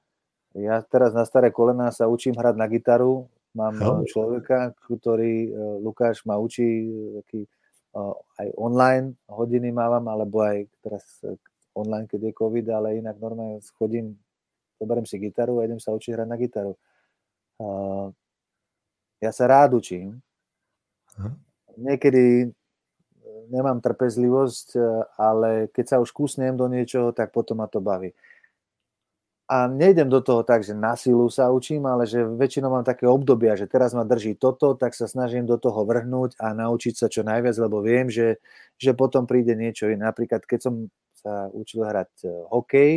Ja teraz na staré kolená sa učím hrať na gitaru, Mám no. človeka, ktorý, e, Lukáš ma učí taký, e, aj online hodiny mávam, alebo aj teraz online, keď je COVID, ale inak normálne chodím, zoberiem si gitaru a idem sa učiť hrať na gitaru. Ja sa rád učím. Niekedy nemám trpezlivosť, ale keď sa už kúsnem do niečoho, tak potom ma to baví a nejdem do toho tak, že na silu sa učím, ale že väčšinou mám také obdobia, že teraz ma drží toto, tak sa snažím do toho vrhnúť a naučiť sa čo najviac, lebo viem, že, že potom príde niečo iné. Napríklad, keď som sa učil hrať e, hokej,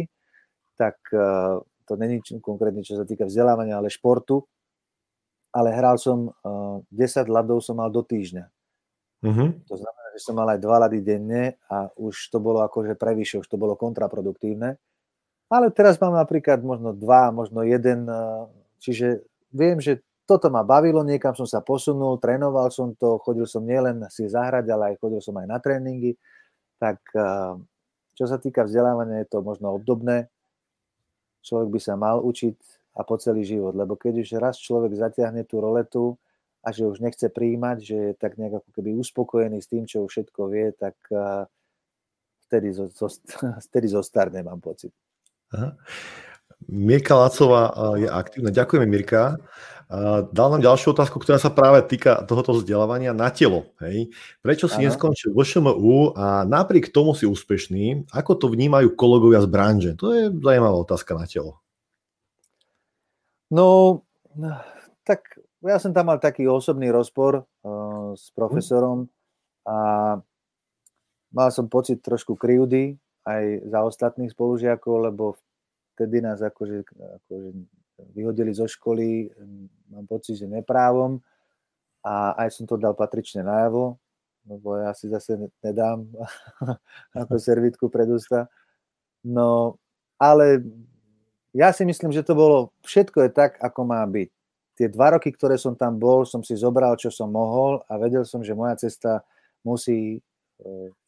tak e, to není konkrétne, čo sa týka vzdelávania, ale športu, ale hral som 10 e, ľadov som mal do týždňa. Uh-huh. To znamená, že som mal aj dva ľady denne a už to bolo akože prevyššie, už to bolo kontraproduktívne ale teraz mám napríklad možno dva, možno jeden, eh, čiže viem, že toto ma bavilo, niekam som sa posunul, trénoval som to, chodil som nielen si zahrať, ale aj chodil som aj na tréningy, tak eh, čo sa týka vzdelávania, je to možno obdobné. Človek by sa mal učiť a po celý život, lebo keď už raz človek zatiahne tú roletu a že už nechce príjmať, že je tak nejak ako keby uspokojený s tým, čo už všetko vie, tak eh, vtedy, vtedy zostarne, mám pocit. Aha. Mirka Lacová je aktívna. Ďakujeme, Mirka. Dal nám ďalšiu otázku, ktorá sa práve týka tohoto vzdelávania na telo. Hej. Prečo si Aha. neskončil v ŠMU a napriek tomu si úspešný? Ako to vnímajú kolegovia z branže? To je zaujímavá otázka na telo. No, tak ja som tam mal taký osobný rozpor uh, s profesorom a mal som pocit trošku krivdy, aj za ostatných spolužiakov, lebo vtedy nás akože, akože vyhodili zo školy, mám pocit, že neprávom a aj som to dal patrične najavo, lebo ja si zase nedám ako servitku pred ústa. No, ale ja si myslím, že to bolo, všetko je tak, ako má byť. Tie dva roky, ktoré som tam bol, som si zobral, čo som mohol a vedel som, že moja cesta musí e,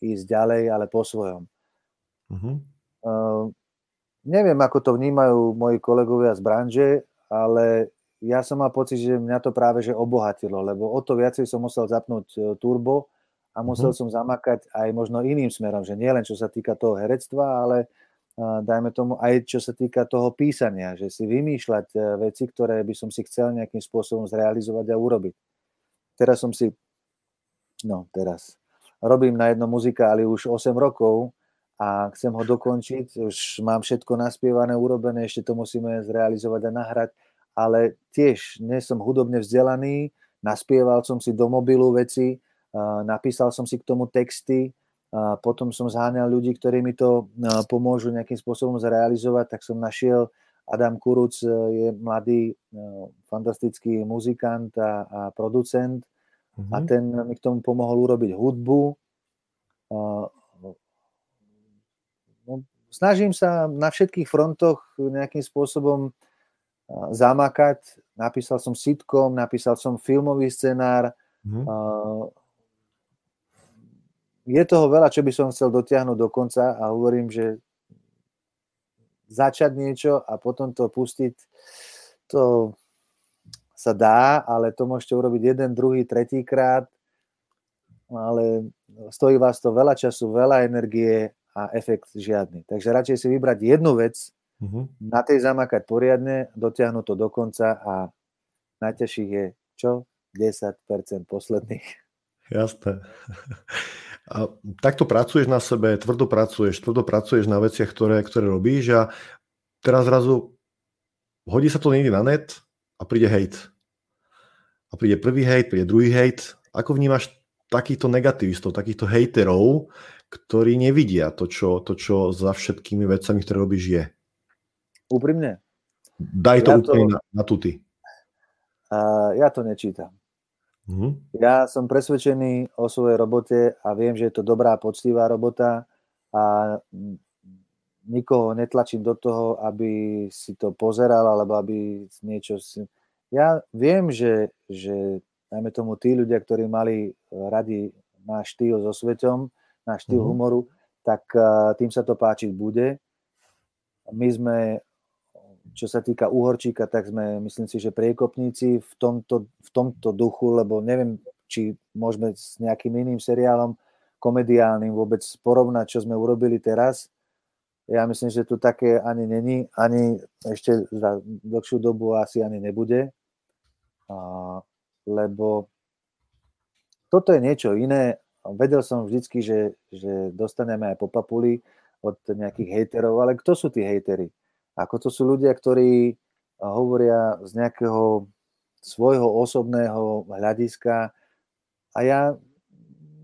ísť ďalej, ale po svojom. Uh-huh. Uh, neviem, ako to vnímajú moji kolegovia z branže, ale ja som mal pocit, že mňa to práve že obohatilo, lebo o to viacej som musel zapnúť e, turbo a musel uh-huh. som zamakať aj možno iným smerom, že nielen čo sa týka toho herectva, ale uh, dajme tomu aj čo sa týka toho písania, že si vymýšľať uh, veci, ktoré by som si chcel nejakým spôsobom zrealizovať a urobiť. Teraz som si, no teraz, robím na jednom muzikáli už 8 rokov, a chcem ho dokončiť. Už mám všetko naspievané, urobené, ešte to musíme zrealizovať a nahrať, ale tiež nie som hudobne vzdelaný, naspieval som si do mobilu veci, napísal som si k tomu texty, potom som zháňal ľudí, ktorí mi to pomôžu nejakým spôsobom zrealizovať, tak som našiel Adam Kuruc je mladý, fantastický muzikant a, a producent mm-hmm. a mhm. ten mi k tomu pomohol urobiť hudbu snažím sa na všetkých frontoch nejakým spôsobom zamakať. Napísal som sitcom, napísal som filmový scenár. Mm. Je toho veľa, čo by som chcel dotiahnuť do konca a hovorím, že začať niečo a potom to pustiť, to sa dá, ale to môžete urobiť jeden, druhý, tretí krát ale stojí vás to veľa času, veľa energie a efekt žiadny. Takže radšej si vybrať jednu vec, uh-huh. na tej zamakať poriadne, dotiahnuť to do konca a najťažších je čo? 10% posledných. Jasné. A takto pracuješ na sebe, tvrdo pracuješ, tvrdo pracuješ na veciach, ktoré, ktoré robíš a teraz zrazu hodí sa to niekde na net a príde hejt. A príde prvý hejt, príde druhý hejt. Ako vnímaš takýchto negativistov, takýchto hejterov, ktorí nevidia to čo, to, čo za všetkými vecami, ktoré robíš, je. Úprimne? Daj to ja úplne to, na, na tuty. Uh, ja to nečítam. Uh-huh. Ja som presvedčený o svojej robote a viem, že je to dobrá, poctivá robota a nikoho netlačím do toho, aby si to pozeral alebo aby niečo si... Ja viem, že, že najmä tomu tí ľudia, ktorí mali radi náš štýl so svetom, náš štýl mm-hmm. humoru, tak uh, tým sa to páčiť bude. My sme, čo sa týka Uhorčíka, tak sme, myslím si, že priekopníci v tomto, v tomto duchu, lebo neviem, či môžeme s nejakým iným seriálom komediálnym vôbec porovnať, čo sme urobili teraz. Ja myslím, že tu také ani není, ani ešte za dlhšiu dobu asi ani nebude. A, lebo toto je niečo iné vedel som vždycky, že, že dostaneme aj po papuli od nejakých hejterov, ale kto sú tí hejtery? Ako to sú ľudia, ktorí hovoria z nejakého svojho osobného hľadiska a ja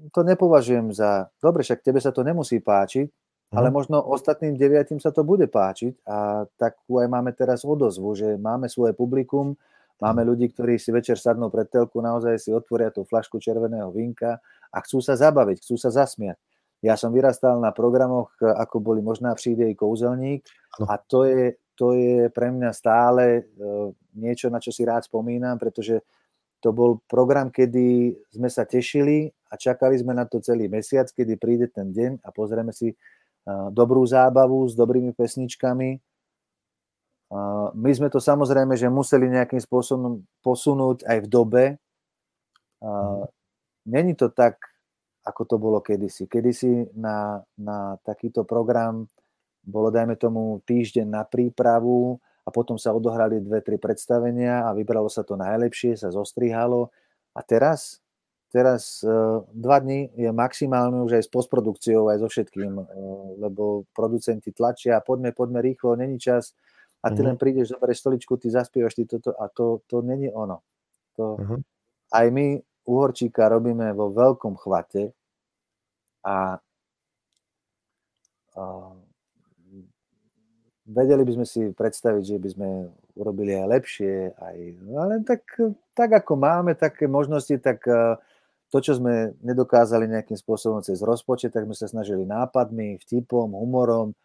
to nepovažujem za... Dobre, však tebe sa to nemusí páčiť, mm. ale možno ostatným deviatim sa to bude páčiť a takú aj máme teraz odozvu, že máme svoje publikum, máme mhm. ľudí, ktorí si večer sadnú pred telku, naozaj si otvoria tú flašku červeného vinka a chcú sa zabaviť, chcú sa zasmiať. Ja som vyrastal na programoch, ako boli Možná príde i kouzelník a to je, to je pre mňa stále e, niečo, na čo si rád spomínam, pretože to bol program, kedy sme sa tešili a čakali sme na to celý mesiac, kedy príde ten deň a pozrieme si e, dobrú zábavu s dobrými pesničkami. My sme to samozrejme, že museli nejakým spôsobom posunúť aj v dobe. Není to tak, ako to bolo kedysi. Kedysi na, na takýto program bolo, dajme tomu, týždeň na prípravu a potom sa odohrali dve, tri predstavenia a vybralo sa to najlepšie, sa zostrihalo. A teraz, teraz e, dva dní je maximálne už aj s postprodukciou, aj so všetkým, e, lebo producenti tlačia, poďme, poďme rýchlo, není čas a ty uh-huh. len prídeš, zoberieš stoličku, ty zaspievaš ty toto a to, to není ono. To, uh-huh. Aj my uhorčíka robíme vo veľkom chvate a, a vedeli by sme si predstaviť, že by sme urobili aj lepšie, aj, no ale tak, tak ako máme také možnosti, tak to, čo sme nedokázali nejakým spôsobom cez rozpočet, tak sme sa snažili nápadmi, vtipom, humorom,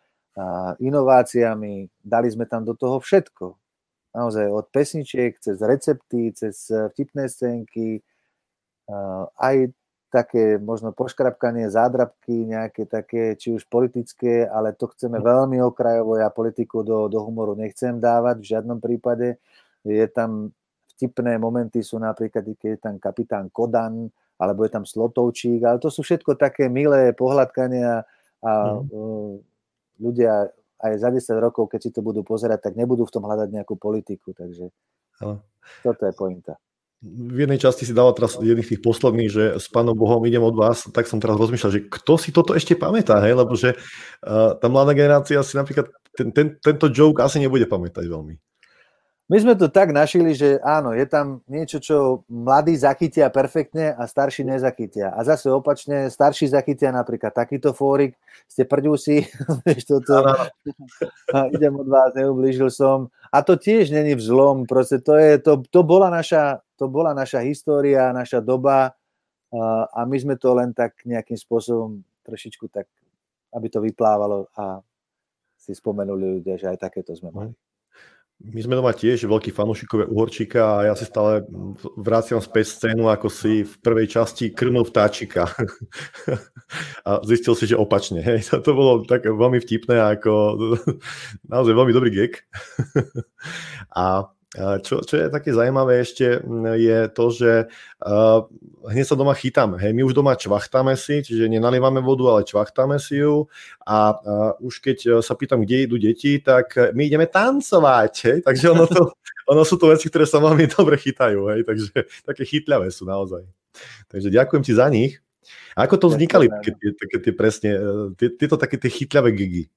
inováciami, dali sme tam do toho všetko. Naozaj od pesničiek, cez recepty, cez vtipné scénky, aj také možno poškrapkanie, zádrabky, nejaké také, či už politické, ale to chceme veľmi okrajovo. Ja politiku do, do humoru nechcem dávať v žiadnom prípade. Je tam vtipné momenty, sú napríklad, keď je tam kapitán Kodan, alebo je tam Slotovčík, ale to sú všetko také milé pohľadkania a mm. ľudia aj za 10 rokov, keď si to budú pozerať, tak nebudú v tom hľadať nejakú politiku, takže ale. toto je pointa v jednej časti si dával teraz jedných tých posledných, že s Pánom Bohom idem od vás, tak som teraz rozmýšľal, že kto si toto ešte pamätá, hej? lebo že uh, tá mladá generácia si napríklad ten, ten, tento joke asi nebude pamätať veľmi. My sme to tak našili, že áno, je tam niečo, čo mladí zachytia perfektne a starší nezachytia. A zase opačne, starší zachytia napríklad takýto fórik, ste vieš toto, a idem od vás, neublížil som. A to tiež není vzlom, proste to, je, to, to, bola naša, to bola naša história, naša doba a my sme to len tak nejakým spôsobom trošičku tak, aby to vyplávalo a si spomenuli ľudia, že aj takéto sme mali. My sme doma tiež veľkí fanúšikovia Uhorčíka a ja si stále vraciam späť scénu, ako si v prvej časti krmil vtáčika. a zistil si, že opačne. Hej. To bolo také veľmi vtipné, ako naozaj veľmi dobrý gek. a Čo, čo je také zaujímavé ešte, je to, že uh, hneď sa doma chytáme. Hej, my už doma čvachtáme si, čiže nenalievame vodu, ale čvachtáme si ju a uh, už keď sa pýtam, kde idú deti, tak my ideme tancovať, hej, takže ono, to, ono sú to veci, ktoré sa veľmi dobre chytajú, hej, takže také chytľavé sú naozaj. Takže ďakujem ti za nich. A ako to vznikali také, tie presne, tie, tieto také tie chytľavé gigy?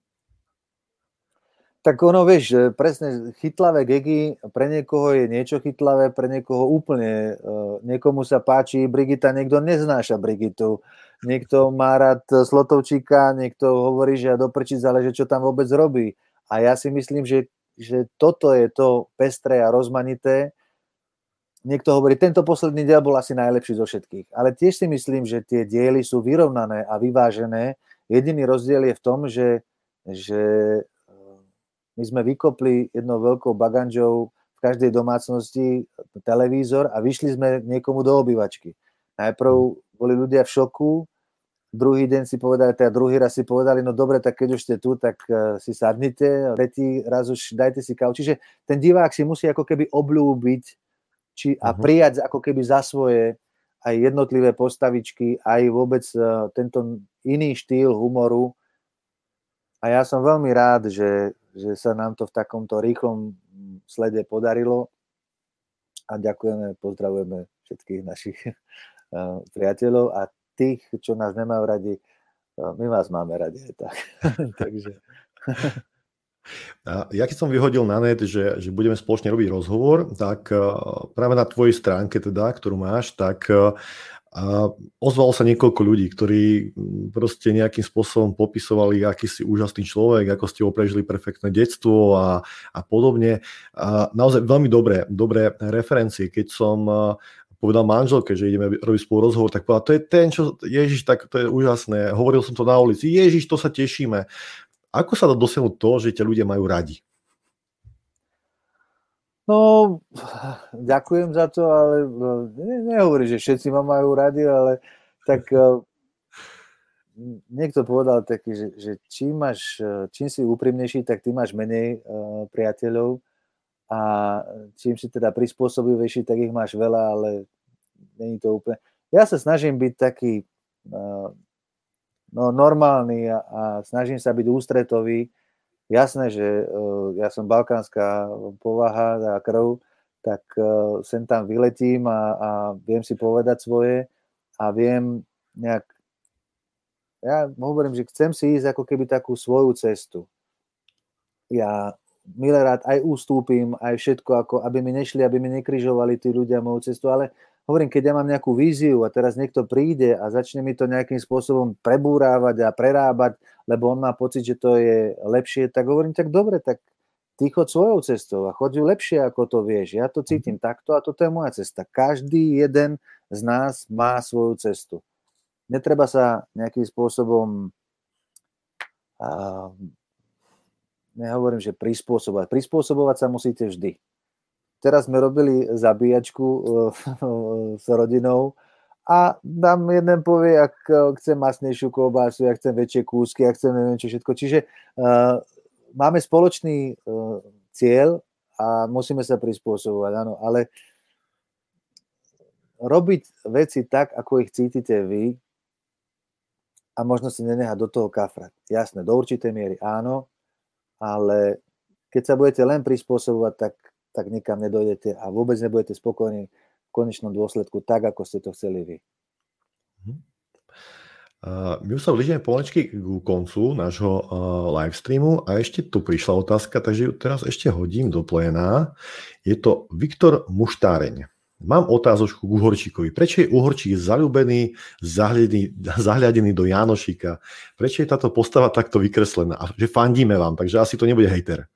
Tak ono, vieš, presne chytlavé gegy, pre niekoho je niečo chytlavé, pre niekoho úplne, uh, niekomu sa páči Brigita, niekto neznáša Brigitu, niekto má rád Slotovčíka, niekto hovorí, že ja doprčiť záleží, čo tam vôbec robí. A ja si myslím, že, že toto je to pestré a rozmanité. Niekto hovorí, tento posledný diel bol asi najlepší zo všetkých. Ale tiež si myslím, že tie diely sú vyrovnané a vyvážené. Jediný rozdiel je v tom, že, že my sme vykopli jednou veľkou baganžou v každej domácnosti televízor a vyšli sme niekomu do obývačky. Najprv boli ľudia v šoku, druhý deň si povedali, teda druhý raz si povedali, no dobre, tak keď už ste tu, tak uh, si sadnite, tretí raz už dajte si kávu. Čiže ten divák si musí ako keby obľúbiť či, a mhm. prijať ako keby za svoje aj jednotlivé postavičky, aj vôbec uh, tento iný štýl humoru. A ja som veľmi rád, že že sa nám to v takomto rýchlom slede podarilo. A ďakujeme, pozdravujeme všetkých našich eh, priateľov a tých, čo nás nemajú radi, eh, my vás máme radi tak. Takže... A ja keď som vyhodil na net, že, že budeme spoločne robiť rozhovor, tak eh, práve na tvojej stránke, teda, ktorú máš, tak a ozvalo sa niekoľko ľudí, ktorí mm, proste nejakým spôsobom popisovali, aký si úžasný človek, ako ste ho prežili perfektné detstvo a, a podobne. A naozaj veľmi dobré, dobré referencie. Keď som povedal manželke, že ideme robiť spolu rozhovor, tak povedal, to je ten, čo, Ježiš, tak to je úžasné. Hovoril som to na ulici, Ježiš, to sa tešíme. Ako sa dá dosiahnuť to, že ťa ľudia majú radi? No, ďakujem za to, ale no, ne, nehovorí, že všetci ma majú radi, ale tak eh, niekto povedal taký, že, že čím, máš, eh, čím si úprimnejší, tak ty máš menej uh, priateľov a čím si teda prispôsobivejší, tak ich máš veľa, ale není to úplne... Ja sa snažím byť taký no, normálny a, a snažím sa byť ústretový, jasné, že uh, ja som balkánska povaha a krv, tak uh, sem tam vyletím a, a viem si povedať svoje a viem nejak, ja hovorím, že chcem si ísť ako keby takú svoju cestu. Ja milé rád aj ustúpim, aj všetko, ako aby mi nešli, aby mi nekryžovali tí ľudia moju cestu, ale hovorím, keď ja mám nejakú víziu a teraz niekto príde a začne mi to nejakým spôsobom prebúrávať a prerábať, lebo on má pocit, že to je lepšie, tak hovorím, tak dobre, tak ty chod svojou cestou a chod ju lepšie, ako to vieš. Ja to cítim mhm. takto a toto je moja cesta. Každý jeden z nás má svoju cestu. Netreba sa nejakým spôsobom a, nehovorím, že prispôsobovať. Prispôsobovať sa musíte vždy teraz sme robili zabíjačku eh, s rodinou a nám jeden povie, ak eh, chcem masnejšiu kolbásu, ak chcem väčšie kúsky, ak chcem neviem čo všetko. Čiže uh, máme spoločný uh, cieľ a musíme sa prispôsobovať, áno, ale robiť veci tak, ako ich cítite vy a možno si nenehať do toho kafrať. Jasné, do určitej miery áno, ale keď sa budete len prispôsobovať, tak tak nikam nedojdete a vôbec nebudete spokojní konečnom dôsledku tak, ako ste to chceli vy. My už sa blížime pomalečky k koncu nášho live streamu a ešte tu prišla otázka, takže ju teraz ešte hodím do pléna. Je to Viktor Muštáreň. Mám otázočku k Uhorčíkovi. Prečo je Uhorčík zalúbený, zahľadený, zahľadený do Janošika? Prečo je táto postava takto vykreslená? A že fandíme vám, takže asi to nebude hejter.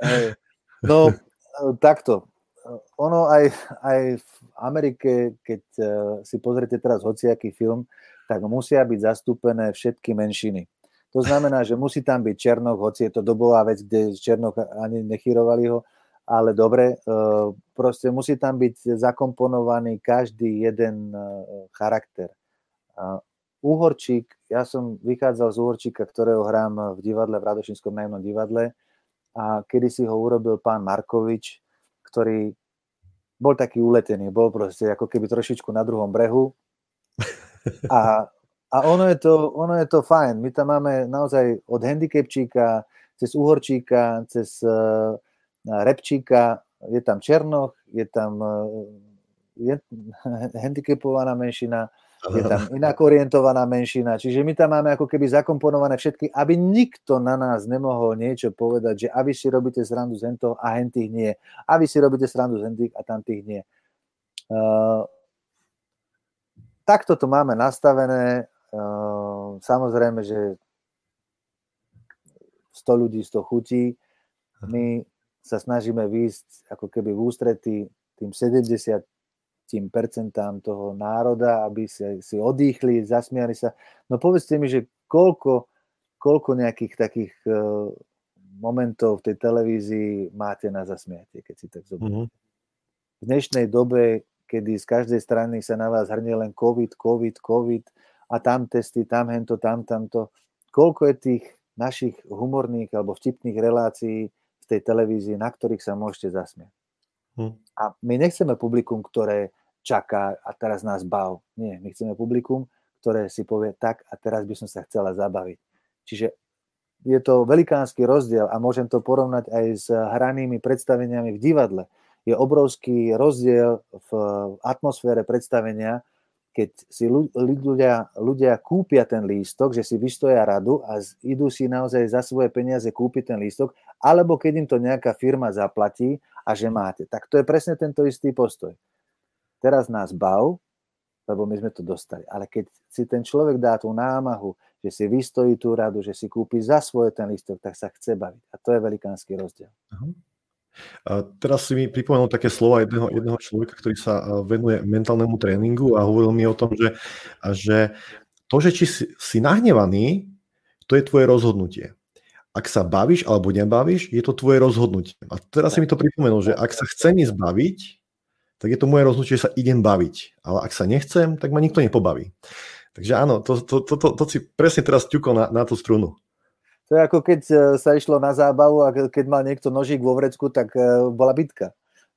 Hey, No, takto. Ono aj, aj v Amerike, keď eh, si pozrite teraz hociaký film, tak musia byť zastúpené všetky menšiny. To znamená, že musí tam byť Černoch, hoci je to dobová vec, kde Černoch ani nechyrovali ho, ale dobre, eh, proste musí tam byť zakomponovaný každý jeden eh, charakter. Úhorčík, ja som vychádzal z Úhorčíka, ktorého hrám v divadle, v Radošinskom najmnom divadle a kedy si ho urobil pán Markovič, ktorý bol taký uletený, bol proste ako keby trošičku na druhom brehu a, a ono, je to, ono je to fajn. My tam máme naozaj od handicapčíka, cez uhorčíka, cez uh, repčíka, je tam Černoch, je tam uh, je, handicapovaná menšina, je tam inak orientovaná menšina, čiže my tam máme ako keby zakomponované všetky, aby nikto na nás nemohol niečo povedať, že a vy si robíte srandu z hentov a hentých nie, a vy si robíte srandu z hentých a tamtých nie. Uh, takto to máme nastavené, uh, samozrejme, že 100 ľudí, 100 chutí, my sa snažíme výjsť ako keby v ústretí tým 70 tým percentám toho národa, aby si, si odýchli, zasmiali sa. No povedzte mi, že koľko, koľko nejakých takých uh, momentov v tej televízii máte na zasmiatie, keď si tak zoberiete. Mm-hmm. V dnešnej dobe, kedy z každej strany sa na vás hrnie len COVID, COVID, COVID a tam testy, tam hento, tam, tamto, koľko je tých našich humorných alebo vtipných relácií v tej televízii, na ktorých sa môžete zasmiať. Hm. A my nechceme publikum, ktoré čaká a teraz nás bav. Nie, my chceme publikum, ktoré si povie tak a teraz by som sa chcela zabaviť. Čiže je to velikánsky rozdiel a môžem to porovnať aj s hranými predstaveniami v divadle. Je obrovský rozdiel v atmosfére predstavenia, keď si ľudia, ľudia kúpia ten lístok, že si vystoja radu a idú si naozaj za svoje peniaze kúpiť ten lístok, alebo keď im to nejaká firma zaplatí a že máte. Tak to je presne tento istý postoj. Teraz nás bav, lebo my sme to dostali. Ale keď si ten človek dá tú námahu, že si vystojí tú radu, že si kúpi za svoje ten listok, tak sa chce baviť. A to je velikánsky rozdiel. Uh-huh. A teraz si mi pripomenul také slova jedného, jedného človeka, ktorý sa venuje mentálnemu tréningu a hovoril mi o tom, že, že to, že či si, si nahnevaný, to je tvoje rozhodnutie ak sa bavíš alebo nebavíš, je to tvoje rozhodnutie. A teraz si mi to pripomenul, že ak sa chcem ísť baviť, tak je to moje rozhodnutie, že sa idem baviť. Ale ak sa nechcem, tak ma nikto nepobaví. Takže áno, to, to, to, to, to si presne teraz ťukol na, na tú strunu. To je ako keď e, sa išlo na zábavu a keď mal niekto nožík vo vrecku, tak e, bola bitka.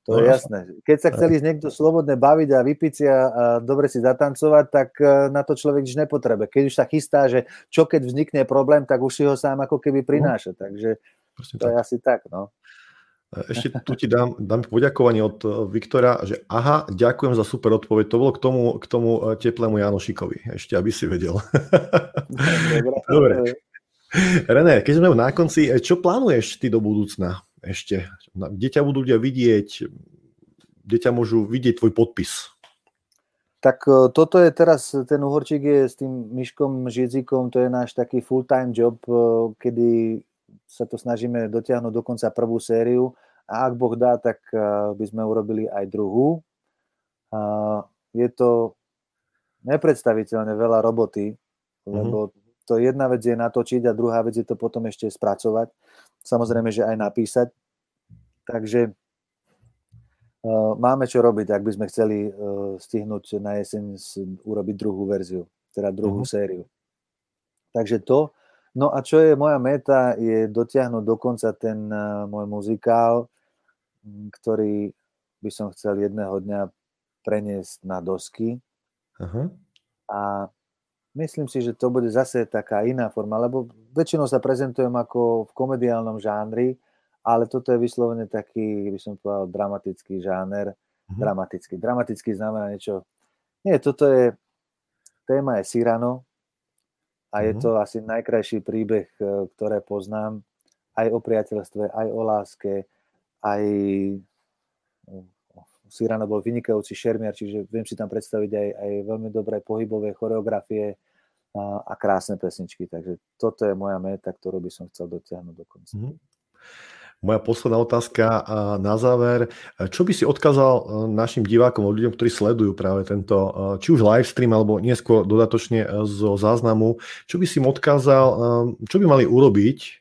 To je no, jasné. Keď sa chceli ísť niekto slobodne baviť a vypiť si a, a dobre si zatancovať, tak e, na to človek nič nepotrebuje. Keď už sa chystá, že čo keď vznikne problém, tak už si ho sám ako keby prináša. Takže to je asi tak. No. E, ešte tu ti dám, dám poďakovanie od Viktora, že aha, ďakujem za super odpoveď. To bolo k tomu, k tomu teplému Janošikovi, ešte aby si vedel. Dobre. René, keď sme na konci, čo plánuješ ty do budúcna? ešte? Kde ťa budú ľudia vidieť? Kde ťa môžu vidieť tvoj podpis? Tak e, toto je teraz, ten uhorčík je s tým Myškom Žiedzikom, to je náš taký full-time job, kedy sa to snažíme dotiahnuť dokonca prvú sériu a ak Boh dá, tak by sme urobili aj druhú. Je to nepredstaviteľne veľa roboty, lebo to jedna vec je natočiť a druhá vec je to potom ešte spracovať samozrejme, že aj napísať. Takže uh, máme čo robiť, ak by sme chceli uh, stihnúť na jeseň urobiť druhú verziu, teda druhú uh-huh. sériu. Takže to. No a čo je moja meta, je dotiahnuť dokonca ten uh, môj muzikál, ktorý by som chcel jedného dňa preniesť na dosky. Uh-huh. A Myslím si, že to bude zase taká iná forma, lebo väčšinou sa prezentujem ako v komediálnom žánri, ale toto je vyslovene taký, by som povedal, dramatický žáner. Mm-hmm. Dramatický. Dramatický znamená niečo... Nie, toto je... Téma je Cyrano a mm-hmm. je mhm. to asi najkrajší príbeh, e, ktoré poznám. Aj o priateľstve, aj o láske, aj Cyrano bol vynikajúci šermiar, čiže viem si tam predstaviť aj, aj veľmi dobré pohybové choreografie a, a krásne pesničky. Takže toto je moja meta, ktorú by som chcel dotiahnuť do konca. Mm-hmm. Moja posledná otázka na záver. Čo by si odkázal e, našim divákom, ľuďom, ktorí sledujú práve tento, e, či už live stream, alebo neskôr dodatočne e, zo záznamu, čo by si im odkázal, čo by mali urobiť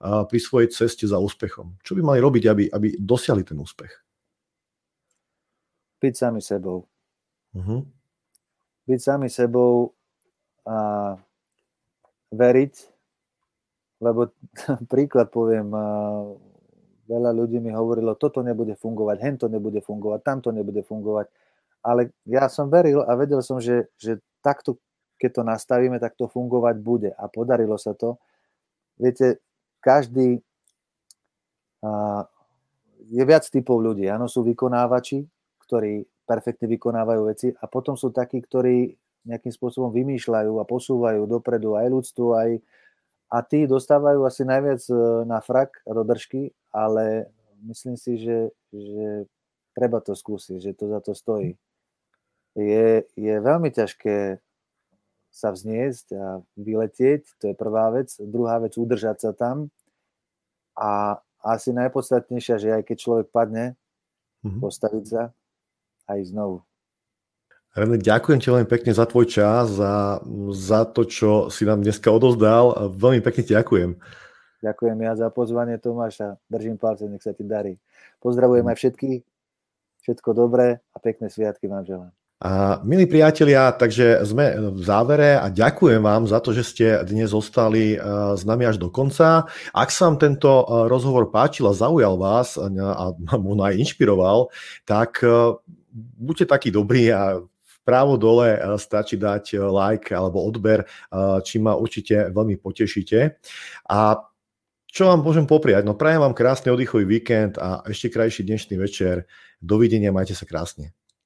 pri svojej ceste za úspechom? Čo by mali robiť, aby, aby dosiahli ten úspech? Byť sami sebou. Uh-huh. Byť sami sebou a veriť, lebo príklad poviem, veľa ľudí mi hovorilo, toto nebude fungovať, hento nebude fungovať, tamto nebude fungovať. Ale ja som veril a vedel som, že, že takto, keď to nastavíme, tak to fungovať bude. A podarilo sa to. Viete, každý... A, je viac typov ľudí. Áno, sú vykonávači, ktorí perfektne vykonávajú veci a potom sú takí, ktorí nejakým spôsobom vymýšľajú a posúvajú dopredu aj ľudstvo, aj, a tí dostávajú asi najviac e, na frak do držky, ale myslím si, že, že treba to skúsiť, že to za to stojí. Je, je veľmi ťažké sa vzniesť a vyletieť, to je prvá vec. Druhá vec, udržať sa tam. A asi najpodstatnejšia, že aj keď človek padne, mm-hmm. postaviť sa aj znovu. René, ďakujem ti veľmi pekne za tvoj čas, za, za to, čo si nám dneska odozdal. Veľmi pekne ti ďakujem. Ďakujem ja za pozvanie Tomáša. Držím palce, nech sa ti darí. Pozdravujem aj všetkých. Všetko dobré a pekné sviatky vám želám. A milí priatelia, takže sme v závere a ďakujem vám za to, že ste dnes zostali s nami až do konca. Ak sa vám tento rozhovor páčil a zaujal vás a možno aj inšpiroval, tak buďte takí dobrí a Právo dole eh, stačí dať eh, like alebo odber, eh, čím ma určite veľmi potešíte. A čo vám môžem popriať? No prajem vám krásny oddychový víkend a ešte krajší dnešný večer. Dovidenia, majte sa krásne.